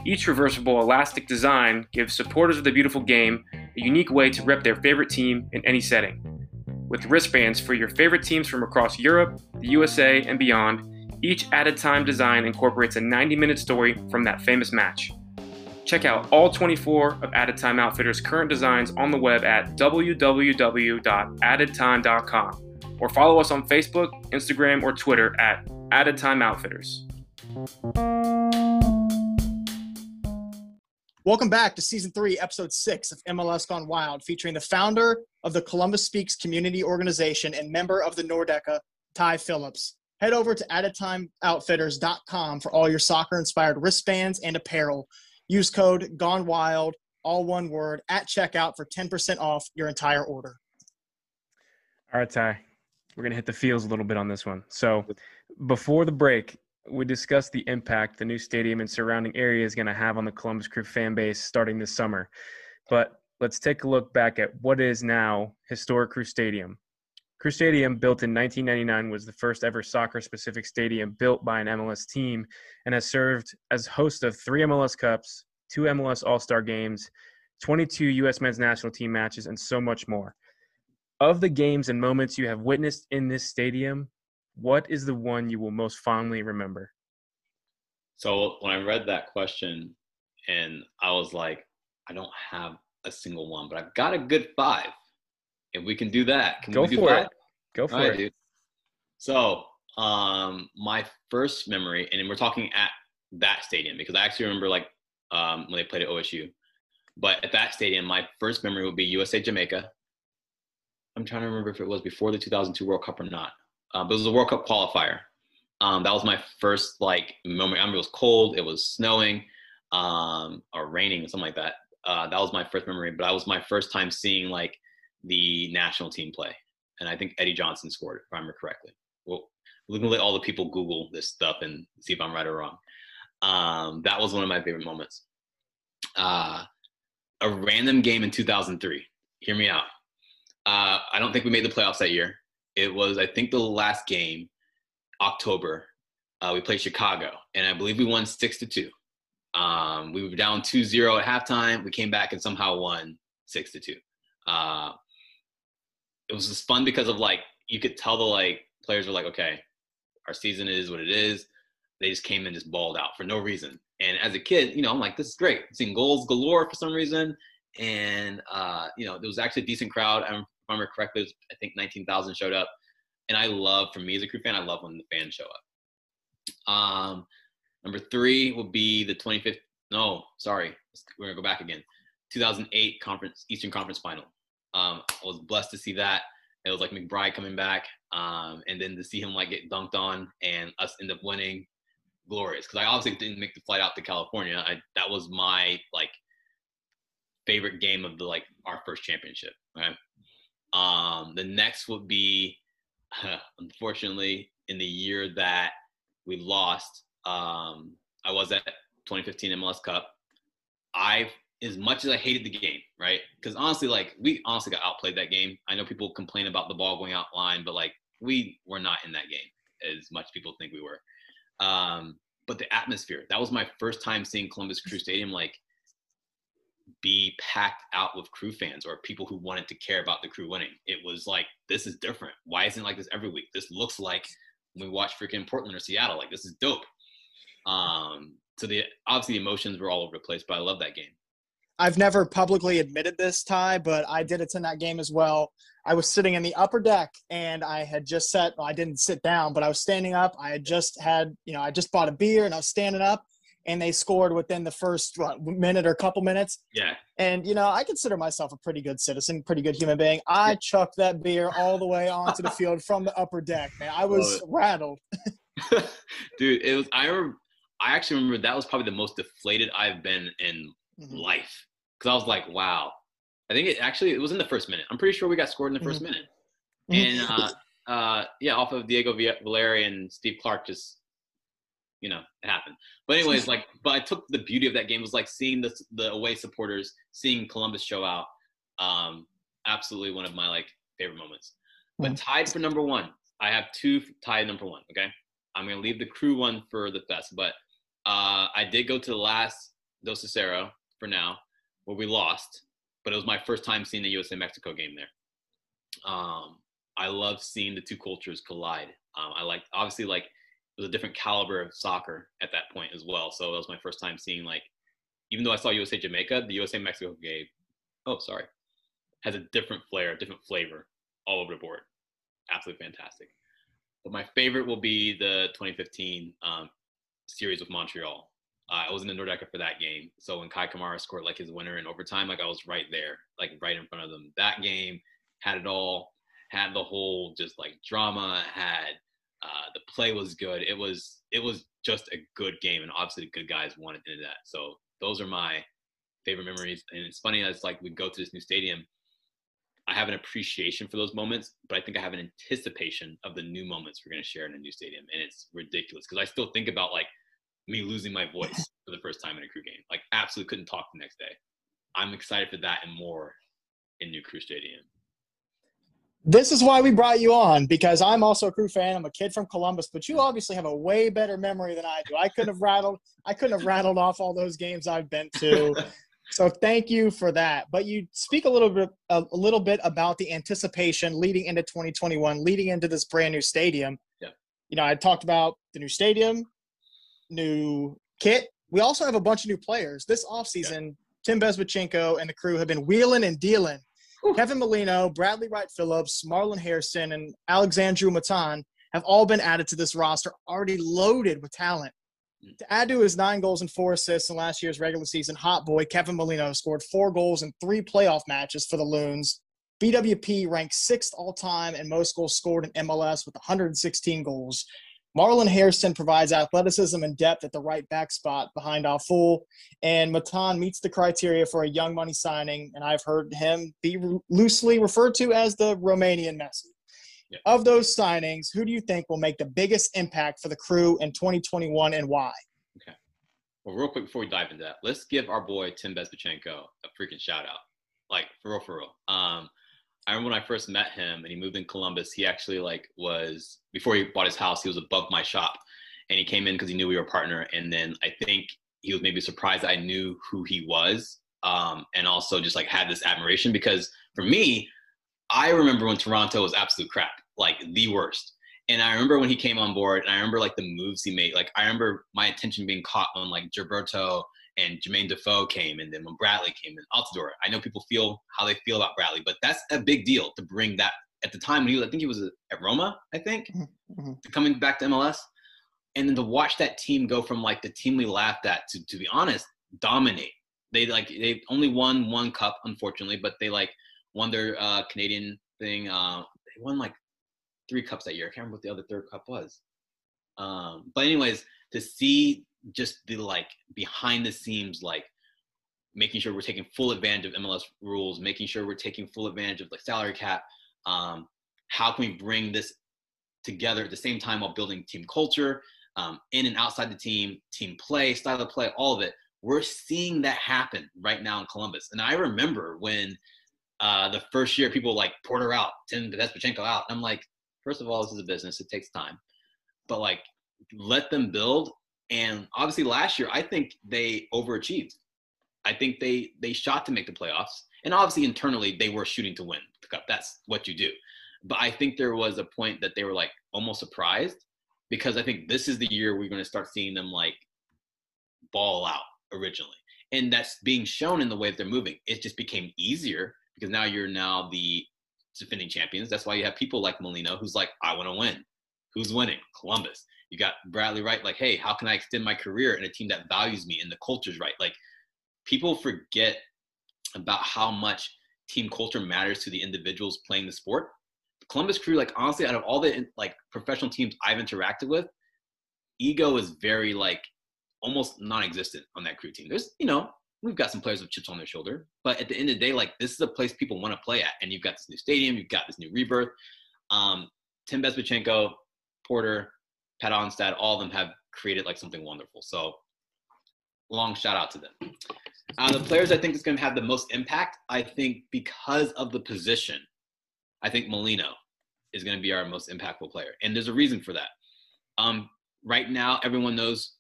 Each reversible elastic design gives supporters of the beautiful game a unique way to rep their favorite team in any setting. With wristbands for your favorite teams from across Europe, the USA, and beyond, each added time design incorporates a 90 minute story from that famous match. Check out all 24 of Added Time Outfitters' current designs on the web at www.addedtime.com or follow us on Facebook, Instagram, or Twitter at Added Time Outfitters. Welcome back to season three, episode six of MLS Gone Wild, featuring the founder of the Columbus Speaks community organization and member of the Nordecke, Ty Phillips. Head over to addedtimeoutfitters.com for all your soccer inspired wristbands and apparel. Use code Gone Wild, all one word, at checkout for 10% off your entire order. All right, Ty. We're going to hit the fields a little bit on this one. So, before the break, we discussed the impact the new stadium and surrounding area is going to have on the Columbus Crew fan base starting this summer. But let's take a look back at what is now historic Crew Stadium. Crew Stadium, built in 1999, was the first ever soccer specific stadium built by an MLS team and has served as host of three MLS Cups, two MLS All Star games, 22 U.S. men's national team matches, and so much more. Of the games and moments you have witnessed in this stadium, what is the one you will most fondly remember? So when I read that question, and I was like, I don't have a single one, but I've got a good five. If we can do that, can Go we do for it. Go for right, it. Dude. So um, my first memory, and we're talking at that stadium because I actually remember like um, when they played at OSU. But at that stadium, my first memory would be USA Jamaica. I'm trying to remember if it was before the 2002 World Cup or not. Uh, it was a World Cup qualifier. Um, that was my first like moment. I mean, it was cold, it was snowing, um, or raining, or something like that. Uh, that was my first memory. But that was my first time seeing like the national team play, and I think Eddie Johnson scored, if I remember correctly. Well, we're gonna let all the people Google this stuff and see if I'm right or wrong. Um, that was one of my favorite moments. Uh, a random game in 2003. Hear me out. Uh, I don't think we made the playoffs that year. It was, I think, the last game, October. uh, we played Chicago, and I believe we won six to two. Um, we were down 2-0 at halftime. We came back and somehow won six to two. Uh, it was just fun because of like you could tell the like players were like, okay, our season is what it is. They just came and just balled out for no reason. And as a kid, you know, I'm like, this is great. seeing goals galore for some reason. And uh, you know, there was actually a decent crowd. I remember correctly, was, I think 19,000 showed up. And I love, for me as a crew fan, I love when the fans show up. Um, number three will be the 25th. No, sorry, we're gonna go back again. 2008 conference Eastern Conference Final. Um, I was blessed to see that. It was like McBride coming back, um, and then to see him like get dunked on and us end up winning, glorious. Because I obviously didn't make the flight out to California. I, that was my like favorite game of the like our first championship. Right. Um, the next would be, unfortunately, in the year that we lost. Um, I was at 2015 MLS Cup. I as much as I hated the game, right? Because honestly, like we honestly got outplayed that game. I know people complain about the ball going out line, but like we were not in that game as much people think we were. Um, but the atmosphere, that was my first time seeing Columbus Crew Stadium like be packed out with crew fans or people who wanted to care about the crew winning. It was like, this is different. Why isn't it like this every week? This looks like when we watch freaking Portland or Seattle. Like this is dope. Um, so the obviously the emotions were all over the place, but I love that game. I've never publicly admitted this, Ty, but I did attend that game as well. I was sitting in the upper deck and I had just sat, well, I didn't sit down, but I was standing up. I had just had, you know, I just bought a beer and I was standing up and they scored within the first what, minute or couple minutes. Yeah. And, you know, I consider myself a pretty good citizen, pretty good human being. I chucked that beer all the way onto the field from the upper deck, man. I was rattled. Dude, it was, I remember, I actually remember that was probably the most deflated I've been in mm-hmm. life because I was like, wow. I think it actually it was in the first minute. I'm pretty sure we got scored in the 1st mm-hmm. minute, and uh, uh, yeah, off of Diego Valeri and Steve Clark, just you know, it happened. But anyways, like, but I took the beauty of that game was like seeing the the away supporters, seeing Columbus show out. Um, absolutely one of my like favorite moments. But tied for number one, I have two tied number one. Okay, I'm gonna leave the crew one for the best, but uh, I did go to the last Dos Cero for now where we lost, but it was my first time seeing the USA Mexico game there. Um, I love seeing the two cultures collide. Um, I like obviously like it was a different caliber of soccer at that point as well. So it was my first time seeing like, even though I saw USA Jamaica, the USA Mexico game, oh sorry, has a different flair, different flavor all over the board. Absolutely fantastic. But my favorite will be the 2015 um, series with Montreal. Uh, I was in the Nordecke for that game. So when Kai Kamara scored like his winner in overtime, like I was right there, like right in front of them. That game had it all, had the whole just like drama, had uh, the play was good. It was it was just a good game, and obviously the good guys wanted into that. So those are my favorite memories. And it's funny as like we go to this new stadium. I have an appreciation for those moments, but I think I have an anticipation of the new moments we're going to share in a new stadium, and it's ridiculous because I still think about like me losing my voice for the first time in a crew game. Like absolutely couldn't talk the next day. I'm excited for that and more in New Crew Stadium. This is why we brought you on because I'm also a crew fan. I'm a kid from Columbus, but you obviously have a way better memory than I do. I couldn't have rattled I couldn't have rattled off all those games I've been to. So thank you for that. But you speak a little bit a, little bit about the anticipation leading into 2021, leading into this brand new stadium. Yeah. You know, I talked about the new stadium, new kit. We also have a bunch of new players. This offseason, yeah. Tim Bezbatchenko and the crew have been wheeling and dealing. Kevin Molino, Bradley Wright Phillips, Marlon Hairston, and Alexandru Matan have all been added to this roster, already loaded with talent. Mm. To add to his nine goals and four assists in last year's regular season, hot boy Kevin Molino scored four goals in three playoff matches for the Loons. BWP ranked sixth all time in most goals scored in MLS with 116 goals. Marlon Hairston provides athleticism and depth at the right back spot behind Afful, and Matan meets the criteria for a young money signing, and I've heard him be loosely referred to as the Romanian Messi. Yeah. Of those signings, who do you think will make the biggest impact for the crew in 2021 and why? Okay. Well, real quick before we dive into that, let's give our boy Tim Bezbatchenko a freaking shout out. Like, for real, for real. Um, I remember when I first met him and he moved in Columbus, he actually like was before he bought his house, he was above my shop. and he came in because he knew we were a partner. And then I think he was maybe surprised I knew who he was, um, and also just like had this admiration because for me, I remember when Toronto was absolute crap, like the worst. And I remember when he came on board, and I remember like the moves he made. Like I remember my attention being caught on like Gilberto and Jermaine Defoe came, and then when Bradley came in, Altidore. I know people feel how they feel about Bradley, but that's a big deal to bring that at the time when he, was, I think he was at Roma, I think, mm-hmm. mm-hmm. coming back to MLS, and then to watch that team go from like the team we laughed at to, to be honest, dominate. They like they only won one cup, unfortunately, but they like won their uh, Canadian thing. Uh, they won like three cups that year. I can't remember what the other third cup was. Um, but anyways, to see just the like behind the scenes like making sure we're taking full advantage of MLS rules, making sure we're taking full advantage of like salary cap. Um, how can we bring this together at the same time while building team culture, um, in and outside the team, team play, style of play, all of it. We're seeing that happen right now in Columbus. And I remember when uh, the first year people like Porter out, Tim Bezbatchenko out. I'm like, first of all, this is a business; it takes time. But like, let them build. And obviously, last year I think they overachieved. I think they they shot to make the playoffs, and obviously internally they were shooting to win the cup. That's what you do. But I think there was a point that they were like almost surprised because I think this is the year we're going to start seeing them like ball out originally. And that's being shown in the way that they're moving. It just became easier because now you're now the defending champions. That's why you have people like Molino who's like, I want to win. Who's winning? Columbus. You got Bradley Wright, like, hey, how can I extend my career in a team that values me and the culture's right? Like, people forget about how much team culture matters to the individuals playing the sport. Columbus Crew, like honestly, out of all the like professional teams I've interacted with, ego is very like almost non-existent on that crew team. There's, you know, we've got some players with chips on their shoulder, but at the end of the day, like this is a place people want to play at, and you've got this new stadium, you've got this new rebirth. Um, Tim Bezbatchenko, Porter, Pat Onstad, all of them have created like something wonderful. So long shout out to them. Uh, the players I think is going to have the most impact, I think because of the position, I think Molino is going to be our most impactful player. And there's a reason for that. Um, right now, everyone knows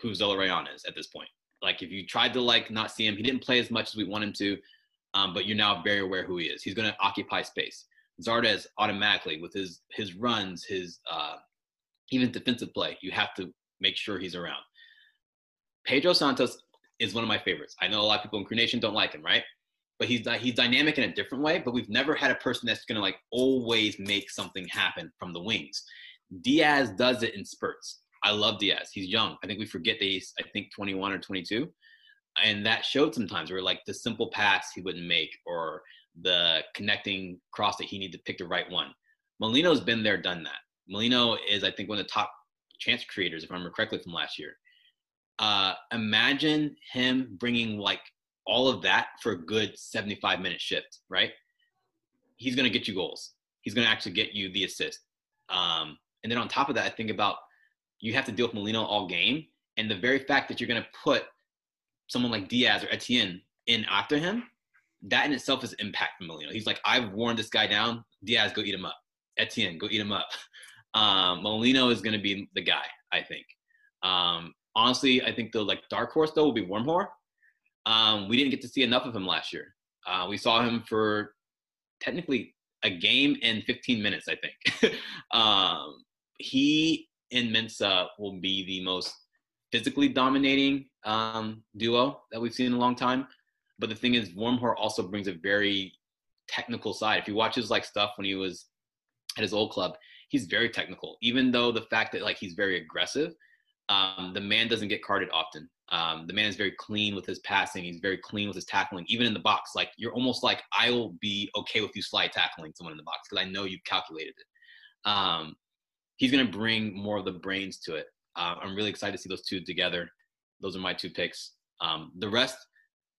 who Zelarayán is at this point. Like if you tried to like not see him, he didn't play as much as we want him to, um, but you're now very aware who he is. He's going to occupy space. Zardes automatically with his his runs, his uh, even defensive play, you have to make sure he's around. Pedro Santos is one of my favorites. I know a lot of people in Crew Nation don't like him, right? but he's he's dynamic in a different way. But we've never had a person that's gonna like always make something happen from the wings. Diaz does it in spurts. I love Diaz. He's young. I think we forget that he's I think 21 or 22, and that showed sometimes where like the simple pass he wouldn't make or the connecting cross that he needed to pick the right one. Molino's been there, done that. Molino is I think one of the top chance creators, if I remember correctly, from last year. Uh, imagine him bringing like all of that for a good 75 minute shift, right? He's going to get you goals. He's going to actually get you the assist. Um, and then on top of that, I think about you have to deal with Molino all game. And the very fact that you're going to put someone like Diaz or Etienne in after him, that in itself is impact from Molino. He's like, I've worn this guy down. Diaz, go eat him up. Etienne, go eat him up. Um, Molino is going to be the guy, I think. Um, honestly, I think the like dark horse though will be Wormgoor. Um, we didn't get to see enough of him last year. Uh, we saw him for technically a game in 15 minutes, I think. um, he and Mensah will be the most physically dominating um, duo that we've seen in a long time. But the thing is, Wormgoor also brings a very technical side. If you watch his like stuff when he was at his old club, he's very technical. Even though the fact that like he's very aggressive, um, the man doesn't get carded often. Um, the man is very clean with his passing. He's very clean with his tackling, even in the box. Like you're almost like I will be okay with you slide tackling someone in the box because I know you've calculated it. Um, he's going to bring more of the brains to it. Uh, I'm really excited to see those two together. Those are my two picks. Um, the rest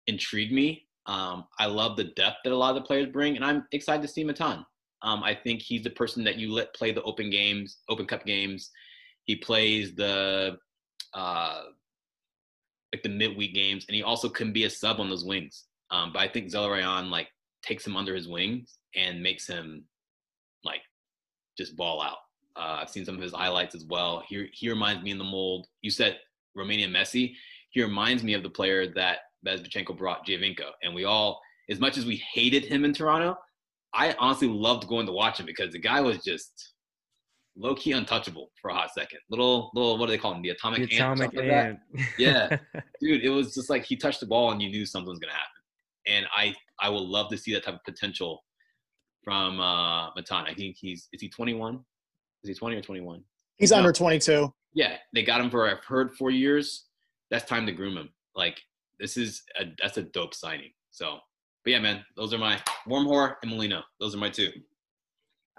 intrigue me. Um, I love the depth that a lot of the players bring, and I'm excited to see ton. Um, I think he's the person that you let play the open games, open cup games. He plays the uh, like the midweek games, and he also can be a sub on those wings. Um, but I think Zelarayán like takes him under his wings and makes him like just ball out. Uh, I've seen some of his highlights as well. He he reminds me in the mold. You said Romania Messi. He reminds me of the player that Bezbatchenko brought Giovinco, and we all, as much as we hated him in Toronto, I honestly loved going to watch him because the guy was just low key untouchable for a hot second. Little little what do they call him? The atomic the. Atomic ant. Like yeah, dude, it was just like he touched the ball and you knew something was gonna happen. And I I would love to see that type of potential from uh Matana. I think he's is he 21? Is he 20 or 21? He's no. under 22. Yeah, they got him for I've heard four years. That's time to groom him. Like this is a that's a dope signing. So, but yeah, man, those are my Wormgoor and Molino. Those are my two.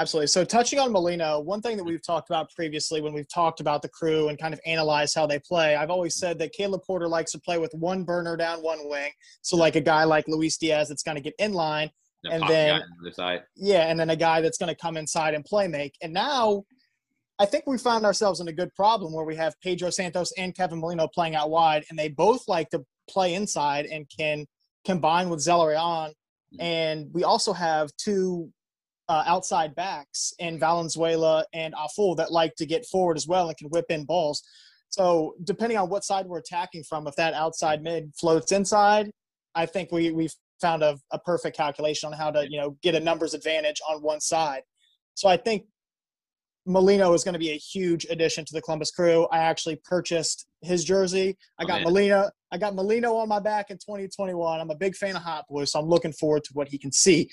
Absolutely. So touching on Molino, one thing that we've talked about previously when we've talked about the crew and kind of analyze how they play, I've always said that Caleb Porter likes to play with one burner down one wing. So like a guy like Luis Diaz that's going to get in line and, and then the yeah, and then a guy that's going to come inside and play make. And now I think we found ourselves in a good problem where we have Pedro Santos and Kevin Molino playing out wide, and they both like to play inside and can combine with Zelarayan. Mm-hmm. And we also have two uh, outside backs in Valenzuela and Afful that like to get forward as well and can whip in balls. So depending on what side we're attacking from, if that outside mid floats inside, I think we we've found a, a perfect calculation on how to you know get a numbers advantage on one side. So I think Molino is going to be a huge addition to the Columbus Crew. I actually purchased his jersey. I oh, got oh, Molino. I got Molino on my back in 2021. I'm a big fan of Hot Boys, so I'm looking forward to what he can see.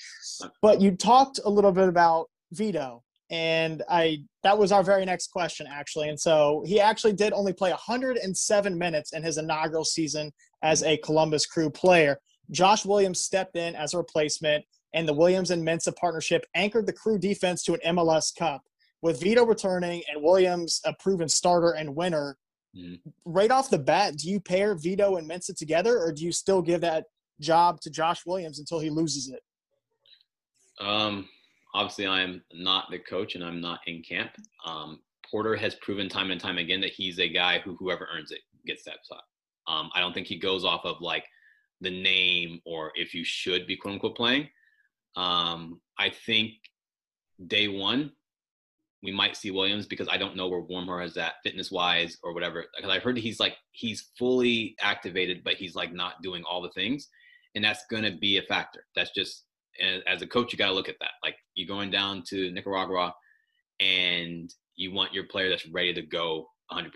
But you talked a little bit about Vito, and I that was our very next question actually. And so he actually did only play 107 minutes in his inaugural season as a Columbus Crew player. Josh Williams stepped in as a replacement, and the Williams and Mensah partnership anchored the Crew defense to an MLS Cup with Vito returning and Williams a proven starter and winner, mm. right off the bat, do you pair Vito and Mensah together, or do you still give that job to Josh Williams until he loses it? Um, obviously, I'm not the coach and I'm not in camp. Um, Porter has proven time and time again that he's a guy who whoever earns it gets that spot. Um, I don't think he goes off of like the name or if you should be quote unquote playing. Um, I think day one, we might see Williams because I don't know where Wormgoor is at fitness wise or whatever. Because I heard he's like he's fully activated, but he's like not doing all the things, and that's going to be a factor. That's just as a coach, you got to look at that. Like you're going down to Nicaragua, and you want your player that's ready to go 100%.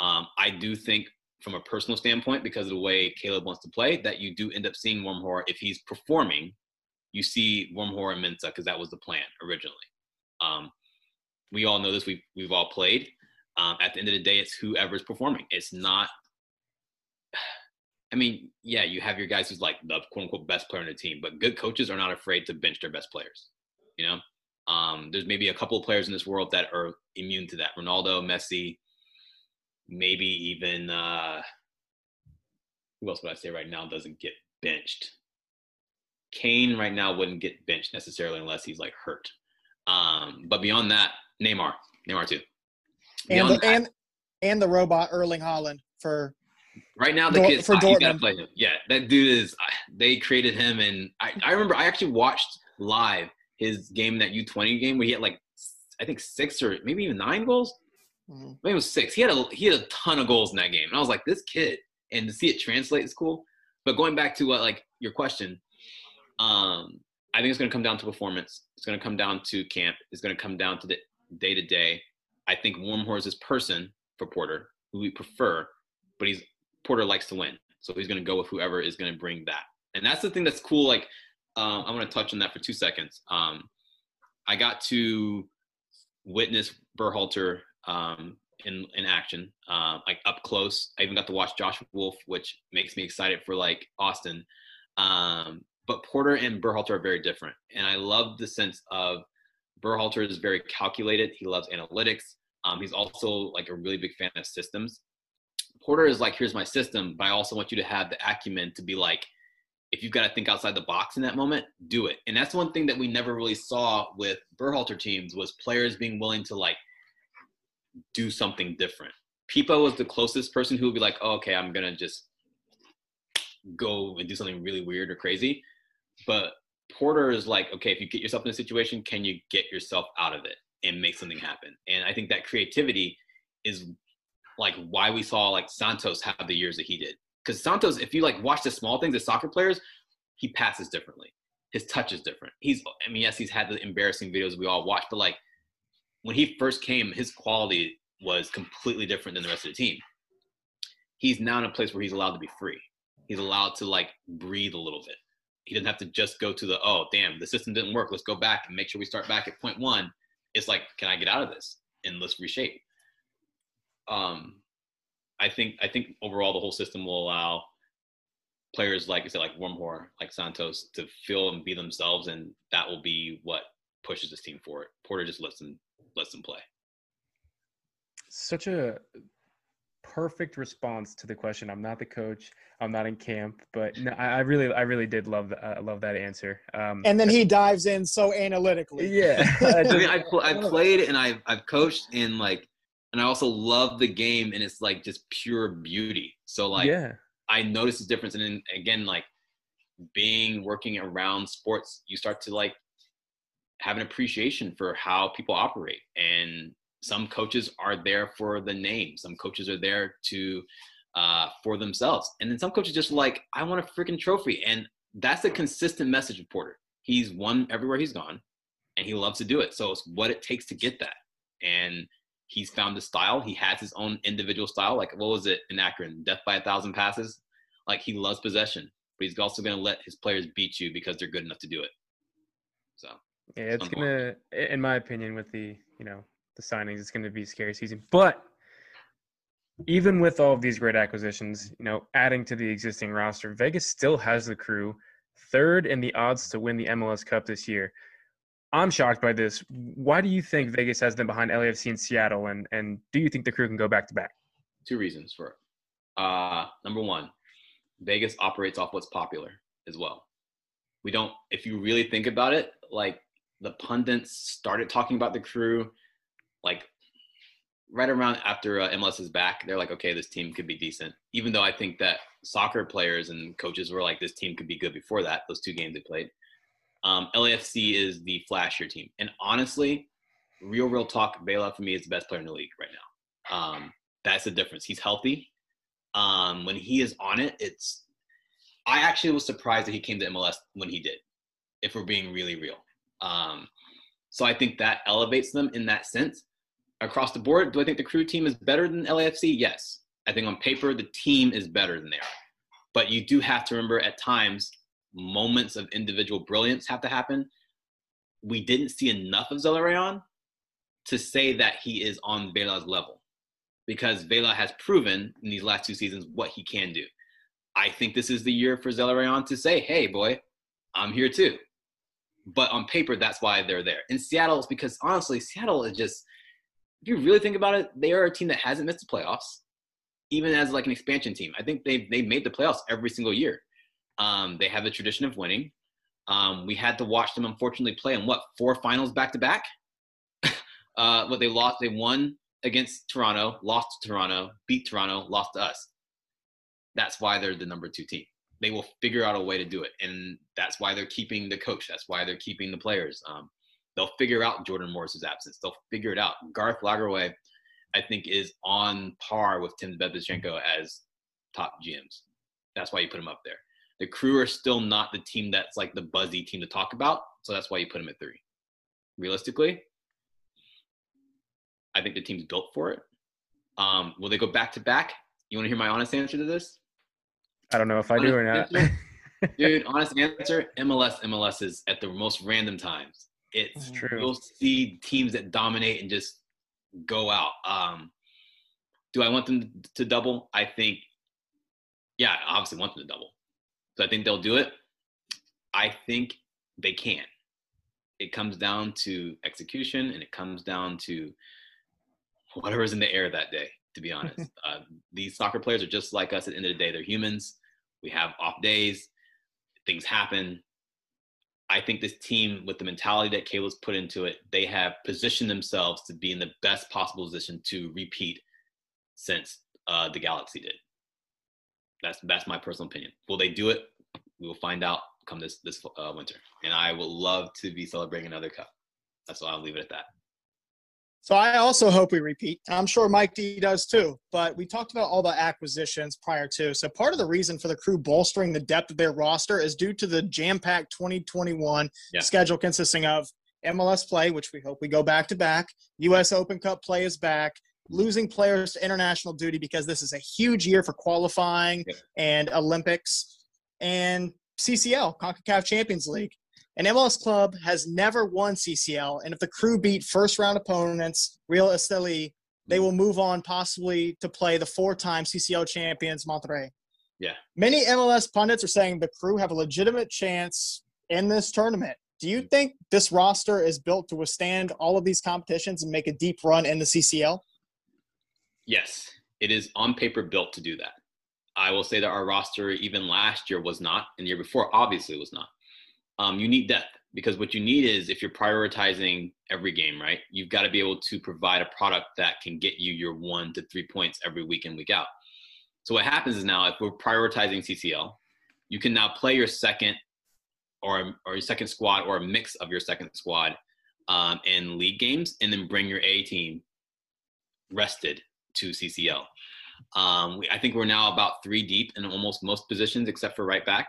Um, I do think from a personal standpoint, because of the way Caleb wants to play, that you do end up seeing Wormgoor if he's performing. You see Wormgoor and Mensah because that was the plan originally. Um, we all know this. We've we've all played. Um, at the end of the day, it's whoever's performing. It's not. I mean, yeah, you have your guys who's like the quote unquote best player on the team, but good coaches are not afraid to bench their best players. You know, um, there's maybe a couple of players in this world that are immune to that. Ronaldo, Messi, maybe even uh, who else would I say right now doesn't get benched? Kane right now wouldn't get benched necessarily unless he's like hurt. Um, but beyond that, Neymar, Neymar too. and the, that, and and the robot Erling Haaland for right now the kids for uh, Dortmund. gotta play him. Yeah, that dude is. They created him, and I, I remember I actually watched live his game that U twenty game where he had like I think six or maybe even nine goals. Mm-hmm. Maybe it was six. He had a he had a ton of goals in that game, and I was like, this kid, and to see it translate is cool. But going back to what like your question, um, I think it's going to come down to performance. It's going to come down to camp. It's going to come down to the day to day. I think Wormgoor is person for Porter who we prefer, but he's Porter likes to win, so he's going to go with whoever is going to bring that. And that's the thing that's cool. Like um, I want to touch on that for two seconds. Um, I got to witness Berhalter um, in in action, uh, like up close. I even got to watch Josh Wolff, which makes me excited for like Austin. Um, but Porter and Berhalter are very different, and I love the sense of Berhalter is very calculated. He loves analytics. Um, he's also like a really big fan of systems. Porter is like, here's my system, but I also want you to have the acumen to be like, if you've got to think outside the box in that moment, do it. And that's one thing that we never really saw with Berhalter teams was players being willing to like do something different. Pipa was the closest person who would be like, oh, okay, I'm gonna just go and do something really weird or crazy. But Porter is like, okay, if you get yourself in a situation, can you get yourself out of it? and make something happen. And I think that creativity is like why we saw like Santos have the years that he did. Because Santos, if you like watch the small things, the soccer players, he passes differently. His touch is different. He's, I mean, yes, he's had the embarrassing videos we all watch, but like when he first came, his quality was completely different than the rest of the team. He's now in a place where he's allowed to be free. He's allowed to like breathe a little bit. He doesn't have to just go to the, oh, damn, the system didn't work. Let's go back and make sure we start back at point one. It's like, can I get out of this? And let's reshape. Um, I think I think overall the whole system will allow players like I said, like Wormgoor, like Santos, to feel and be themselves, and that will be what pushes this team forward. Porter just lets them lets them play. Such a perfect response to the question. I'm not the coach. I'm not in camp, but no, I, I really, I really did love, that. I love that answer. Um, and then he dives in so analytically. Yeah, I mean, I, pl- I played and I've, I've coached in like, and I also love the game, and it's like just pure beauty. So like, yeah, I noticed the difference, and then again, like being working around sports, you start to like have an appreciation for how people operate and some coaches are there for the name. Some coaches are there to uh, for themselves. And then some coaches just like i want a freaking trophy. And that's a consistent message of porter. He's won everywhere he's gone and he loves to do it. So it's what it takes to get that. And he's found the style. He has his own individual style. Like what was it in akron? Death by a thousand passes? Like he loves possession but he's also going to let his players beat you because they're good enough to do it. So yeah, it's gonna, in my opinion, with the you know the signings, it's gonna be a scary season. But even with all of these great acquisitions, you know, adding to the existing roster, Vegas still has the crew third in the odds to win the MLS Cup this year. I'm shocked by this. Why do you think Vegas has them behind LAFC and Seattle, and and do you think the crew can go back to back? Two reasons for it. Uh, number one, Vegas operates off what's popular as well. We don't, if you really think about it, like the pundits started talking about the crew like right around after uh, MLS is back. They're like, okay, this team could be decent. Even though I think that soccer players and coaches were like, this team could be good before that. Those two games they played. Um, LAFC is the flashier team, and honestly, real real talk, Vela for me is the best player in the league right now. Um, that's the difference. He's healthy. Um, when he is on it, it's. I actually was surprised that he came to MLS when he did. If we're being really real, um, so I think that elevates them in that sense. Across the board, do I think the crew team is better than LAFC? Yes. I think on paper, the team is better than they are. But you do have to remember at times, moments of individual brilliance have to happen. We didn't see enough of Zelarayan to say that he is on Vela's level because Vela has proven in these last two seasons what he can do. I think this is the year for Zelarayan to say, hey, boy, I'm here too. But on paper, that's why they're there. In Seattle, it's because honestly, Seattle is just, if you really think about it, they are a team that hasn't missed the playoffs, even as like an expansion team. I think they've, they've made the playoffs every single year. Um, they have the tradition of winning. Um, we had to watch them, unfortunately, play in what, four finals back to back? Uh, what they lost, they won against Toronto, lost to Toronto, beat Toronto, lost to us. That's why they're the number two team they will figure out a way to do it, and that's why they're keeping the coach. That's why they're keeping the players. Um, they'll figure out Jordan Morris's absence. They'll figure it out. Garth Lagerwey, I think, is on par with Tim Bezbatchenko as top GMs. That's why you put him up there. The crew are still not the team that's like the buzzy team to talk about, so that's why you put him at three. Realistically, I think the team's built for it. Um, will they go back to back? You want to hear my honest answer to this? I don't know if I do or not. Dude, honest answer, MLS, MLS is at the most random times. It's true. You'll see teams that dominate and just go out. Um, do I want them to double? I think, yeah, I obviously want them to double. So I think they'll do it. I think they can. It comes down to execution and it comes down to whatever's in the air that day to be honest. uh, these soccer players are just like us at the end of the day. They're humans. We have off days. Things happen. I think this team, with the mentality that Caleb's put into it, they have positioned themselves to be in the best possible position to repeat since uh, the Galaxy did. That's that's my personal opinion. Will they do it? We will find out come this this uh, winter, and I will love to be celebrating another cup. That's why I'll leave it at that. So I also hope we repeat. I'm sure Mike D does too. But we talked about all the acquisitions prior to. So part of the reason for the crew bolstering the depth of their roster is due to the jam-packed 2021 yeah. schedule consisting of MLS play, which we hope we go back to back. U.S. Open Cup play is back. Losing players to international duty because this is a huge year for qualifying yeah. and Olympics and CCL, CONCACAF Champions League. An MLS club has never won CCL, and if the crew beat first round opponents, Real Esteli, they will move on possibly to play the four time CCL champions Monterrey. Yeah. Many MLS pundits are saying the crew have a legitimate chance in this tournament. Do you mm. think this roster is built to withstand all of these competitions and make a deep run in the CCL? Yes, it is on paper built to do that. I will say that our roster, even last year, was not, and the year before, obviously, was not um, you need depth because what you need is if you're prioritizing every game, right? You've got to be able to provide a product that can get you your one to three points every week in, week out. So what happens is now if we're prioritizing CCL, you can now play your second or or your second squad or a mix of your second squad um, in league games, and then bring your A team rested to CCL. Um, we, I think we're now about three deep in almost most positions except for right back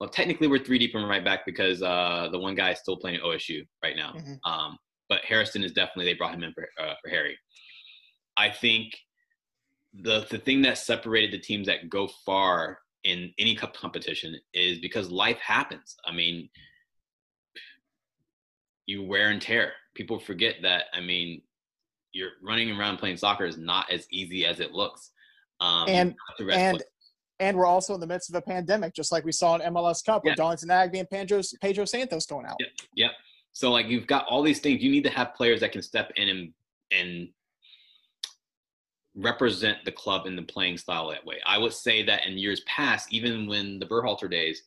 well, technically we're three deep in right back because uh, the one guy is still playing at OSU right now. Mm-hmm. Um, but Harrison is definitely they brought him in for, uh, for Harry. I think the the thing that separated the teams that go far in any cup competition is because life happens. I mean, you wear and tear. People forget that. I mean, you're running around playing soccer is not as easy as it looks. Um, and and and we're also in the midst of a pandemic, just like we saw in MLS Cup with Darlington Nagbe and Pedro, Pedro Santos going out. Yep. yep. So like you've got all these things. You need to have players that can step in and and represent the club in the playing style that way. I would say that in years past, even when the Berhalter days,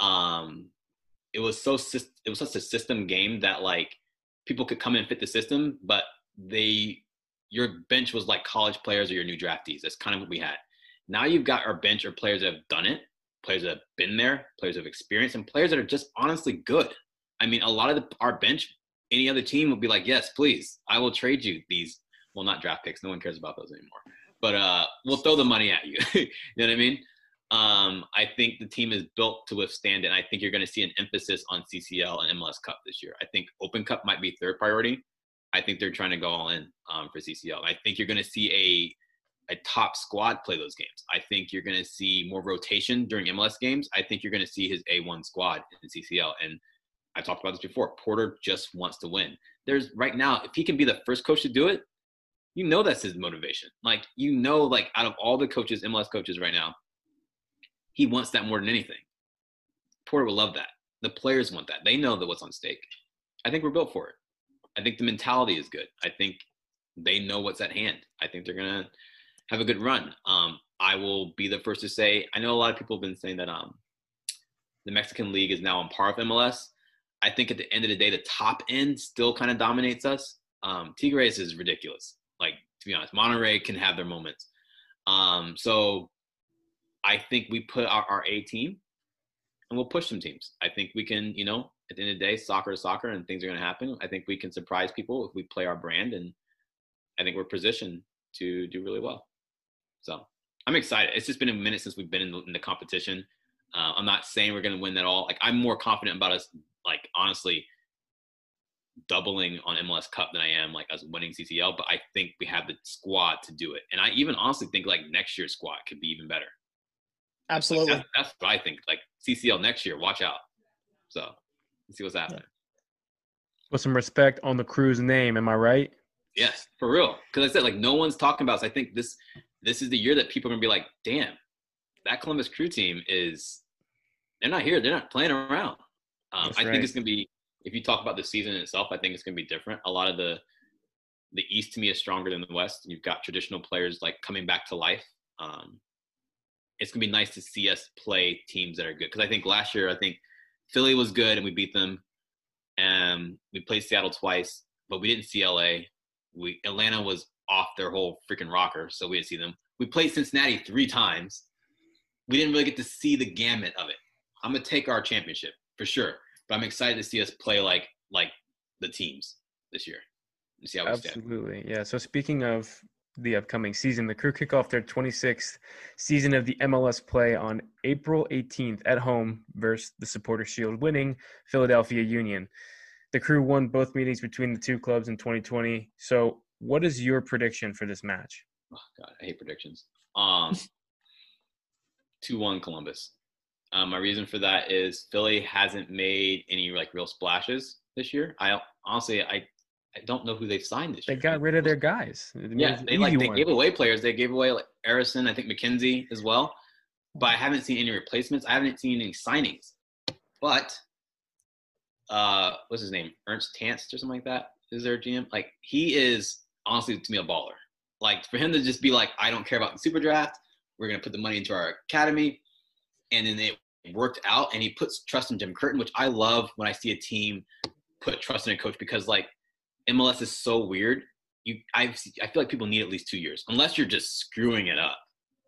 um, it was so it was such a system game that like people could come in and fit the system, but they your bench was like college players or your new draftees. That's kind of what we had. Now you've got our bench of players that have done it, players that have been there, players that have experienced, and players that are just honestly good. I mean, a lot of the, our bench, any other team would be like, yes, please, I will trade you these. Well, not draft picks. No one cares about those anymore. But uh, we'll throw the money at you. you know what I mean? Um, I think the team is built to withstand it. And I think you're going to see an emphasis on CCL and MLS Cup this year. I think Open Cup might be third priority. I think they're trying to go all in um, for CCL. I think you're going to see a top squad play those games. I think you're going to see more rotation during MLS games. I think you're going to see his A1 squad in CCL. And I talked about this before. Porter just wants to win. There's right now, if he can be the first coach to do it, you know that's his motivation. Like you know, like out of all the coaches, MLS coaches right now, he wants that more than anything. Porter will love that. The players want that. They know that what's on stake. I think we're built for it. I think the mentality is good. I think they know what's at hand. I think they're gonna have a good run. Um, I will be the first to say I know a lot of people have been saying that um, the Mexican League is now on par with MLS. I think at the end of the day, the top end still kind of dominates us. Um, Tigres is ridiculous. Like to be honest, Monterrey can have their moments. Um, so I think we put our, our A team and we'll push some teams. I think we can, you know, at the end of the day, soccer is soccer and things are going to happen. I think we can surprise people if we play our brand, and I think we're positioned to do really well. So I'm excited. It's just been a minute since we've been in the, in the competition. Uh, I'm not saying we're going to win that all. Like I'm more confident about us, like honestly, doubling on MLS Cup than I am like us winning CCL. But I think we have the squad to do it, and I even honestly think like next year's squad could be even better. Absolutely, like, that's, that's, what I think. Like CCL next year, watch out. So let's see what's happening. With some respect on the crew's name, am I right? Yes, for real. Because I said like no one's talking about. So I think this this is the year that people are gonna be like, damn, that Columbus Crew team is they're not here, they're not playing around. Um, I right. think it's gonna be if you talk about the season itself, I think it's gonna be different. A lot of the the East to me is stronger than the West. You've got traditional players like coming back to life. Um, it's gonna be nice to see us play teams that are good because I think last year I think Philly was good and we beat them, and we played Seattle twice, but we didn't see LA. We Atlanta was off their whole freaking rocker, so we didn't see them. We played Cincinnati three times. We didn't really get to see the gamut of it. I'm gonna take our championship for sure, but I'm excited to see us play like like the teams this year. see how we Absolutely. Stand. Yeah. So speaking of the upcoming season, the crew kick off their 26th season of the MLS play on April 18th at home versus the Supporter Shield winning Philadelphia Union. The crew won both meetings between the two clubs in 2020. So, what is your prediction for this match? Oh God, I hate predictions. Um, two one Columbus. Um, my reason for that is Philly hasn't made any like real splashes this year. I honestly I I don't know who they've signed this they year. They got rid of their guys. Yeah, they like they one. gave away players. They gave away like Ersson, I think McKenzie as well. But I haven't seen any replacements. I haven't seen any signings. But uh what's his name? Ernst Tanst or something like that is their GM. Like he is honestly to me a baller. Like for him to just be like, I don't care about the super draft. We're gonna put the money into our academy, and then it worked out. And he puts trust in Jim Curtin, which I love when I see a team put trust in a coach because like MLS is so weird. You, I, I feel like people need at least two years, unless you're just screwing it up.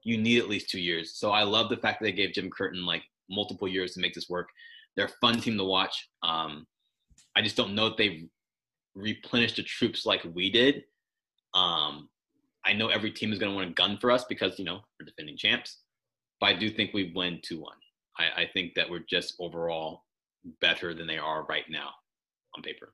You need at least two years. So I love the fact that they gave Jim Curtin like multiple years to make this work. They're a fun team to watch. Um, I just don't know if they've replenished the troops like we did. Um, I know every team is going to want to gun for us because you know we're defending champs, but I do think we win two one. I, I think that we're just overall better than they are right now on paper.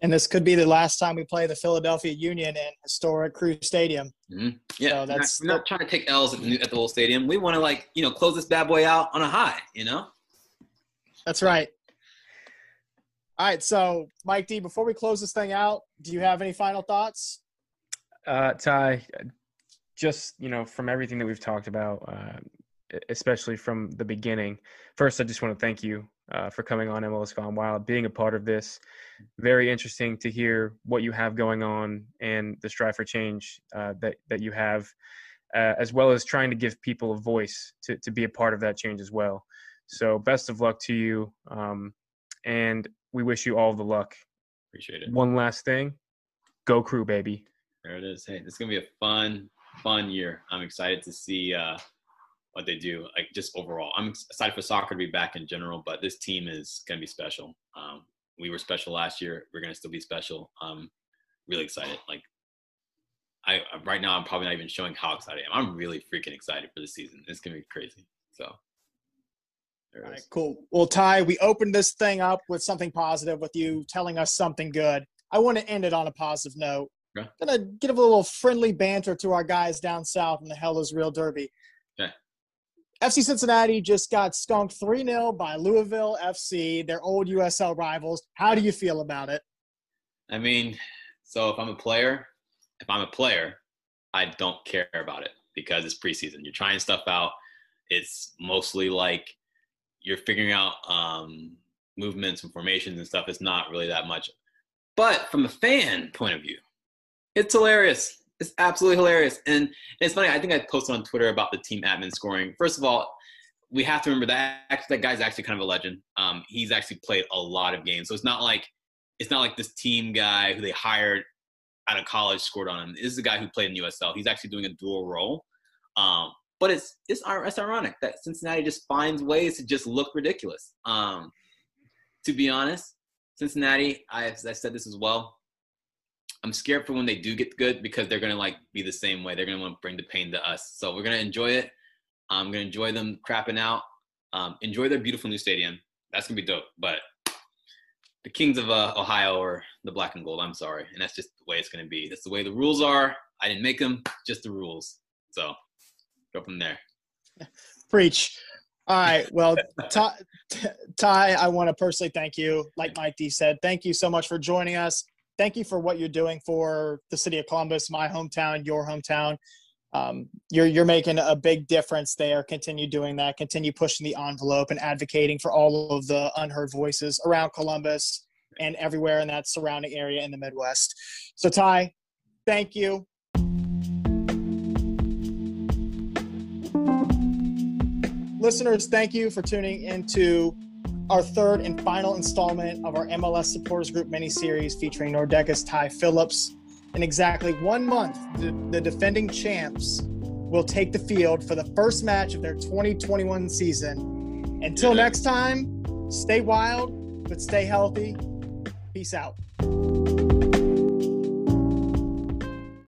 And this could be the last time we play the Philadelphia Union in historic Crew Stadium. Mm-hmm. Yeah, so that's we're not, we're not, trying to take L's at the, at the little stadium. We want to like you know close this bad boy out on a high. You know. That's right. All right, so Mike D, before we close this thing out, do you have any final thoughts? Uh, Ty, just you know, from everything that we've talked about, uh, especially from the beginning. First, I just want to thank you uh, for coming on MLS Gone Wild, being a part of this. Very interesting to hear what you have going on and the strive for change uh, that that you have, uh, as well as trying to give people a voice to to be a part of that change as well. So, best of luck to you, um, and we wish you all the luck. Appreciate it. One last thing, go crew, baby. There it is. Hey, it's gonna be a fun, fun year. I'm excited to see uh, what they do. Like just overall, I'm excited for soccer to be back in general. But this team is gonna be special. Um, we were special last year. We're gonna still be special. Um, really excited. Like I right now, I'm probably not even showing how excited I am. I'm really freaking excited for the season. It's gonna be crazy. So. All right, cool. Well, Ty, we opened this thing up with something positive, with you telling us something good. I want to end it on a positive note. Okay. Gonna give a little friendly banter to our guys down south in the Hell is Real Derby. Okay. FC Cincinnati just got skunked 3 0 by Louisville FC, their old USL rivals. How do you feel about it? I mean, so if I'm a player, if I'm a player, I don't care about it because it's preseason. You're trying stuff out. It's mostly like you're figuring out um, movements and formations and stuff. It's not really that much. But from a fan point of view, it's hilarious. It's absolutely hilarious. And it's funny, I think I posted on Twitter about the team admin scoring. First of all, we have to remember that that guy's actually kind of a legend. Um, he's actually played a lot of games. So it's not like it's not like this team guy who they hired out of college scored on him. This is a guy who played in USL. He's actually doing a dual role. Um, but it's it's it's ironic that Cincinnati just finds ways to just look ridiculous. Um, to be honest, Cincinnati, I I said this as well. I'm scared for when they do get good because they're gonna like be the same way. They're gonna want to bring the pain to us. So we're gonna enjoy it. I'm gonna enjoy them crapping out. Um, enjoy their beautiful new stadium. That's gonna be dope. But the Kings of uh, Ohio or the Black and Gold. I'm sorry, and that's just the way it's gonna be. That's the way the rules are. I didn't make them, just the rules. So go from there. Preach. All right. Well, Ty, Ty, I want to personally thank you. Like Mike D said, thank you so much for joining us thank you for what you're doing for the city of Columbus, my hometown, your hometown. Um, you're you're making a big difference there. Continue doing that. Continue pushing the envelope and advocating for all of the unheard voices around Columbus and everywhere in that surrounding area in the Midwest. So Ty, thank you. Listeners, thank you for tuning into our third and final installment of our MLS Supporters Group mini series featuring Nordecke's Ty Phillips. In exactly one month, the, the defending champs will take the field for the first match of their 2021 season. Until next time, stay wild, but stay healthy. Peace out.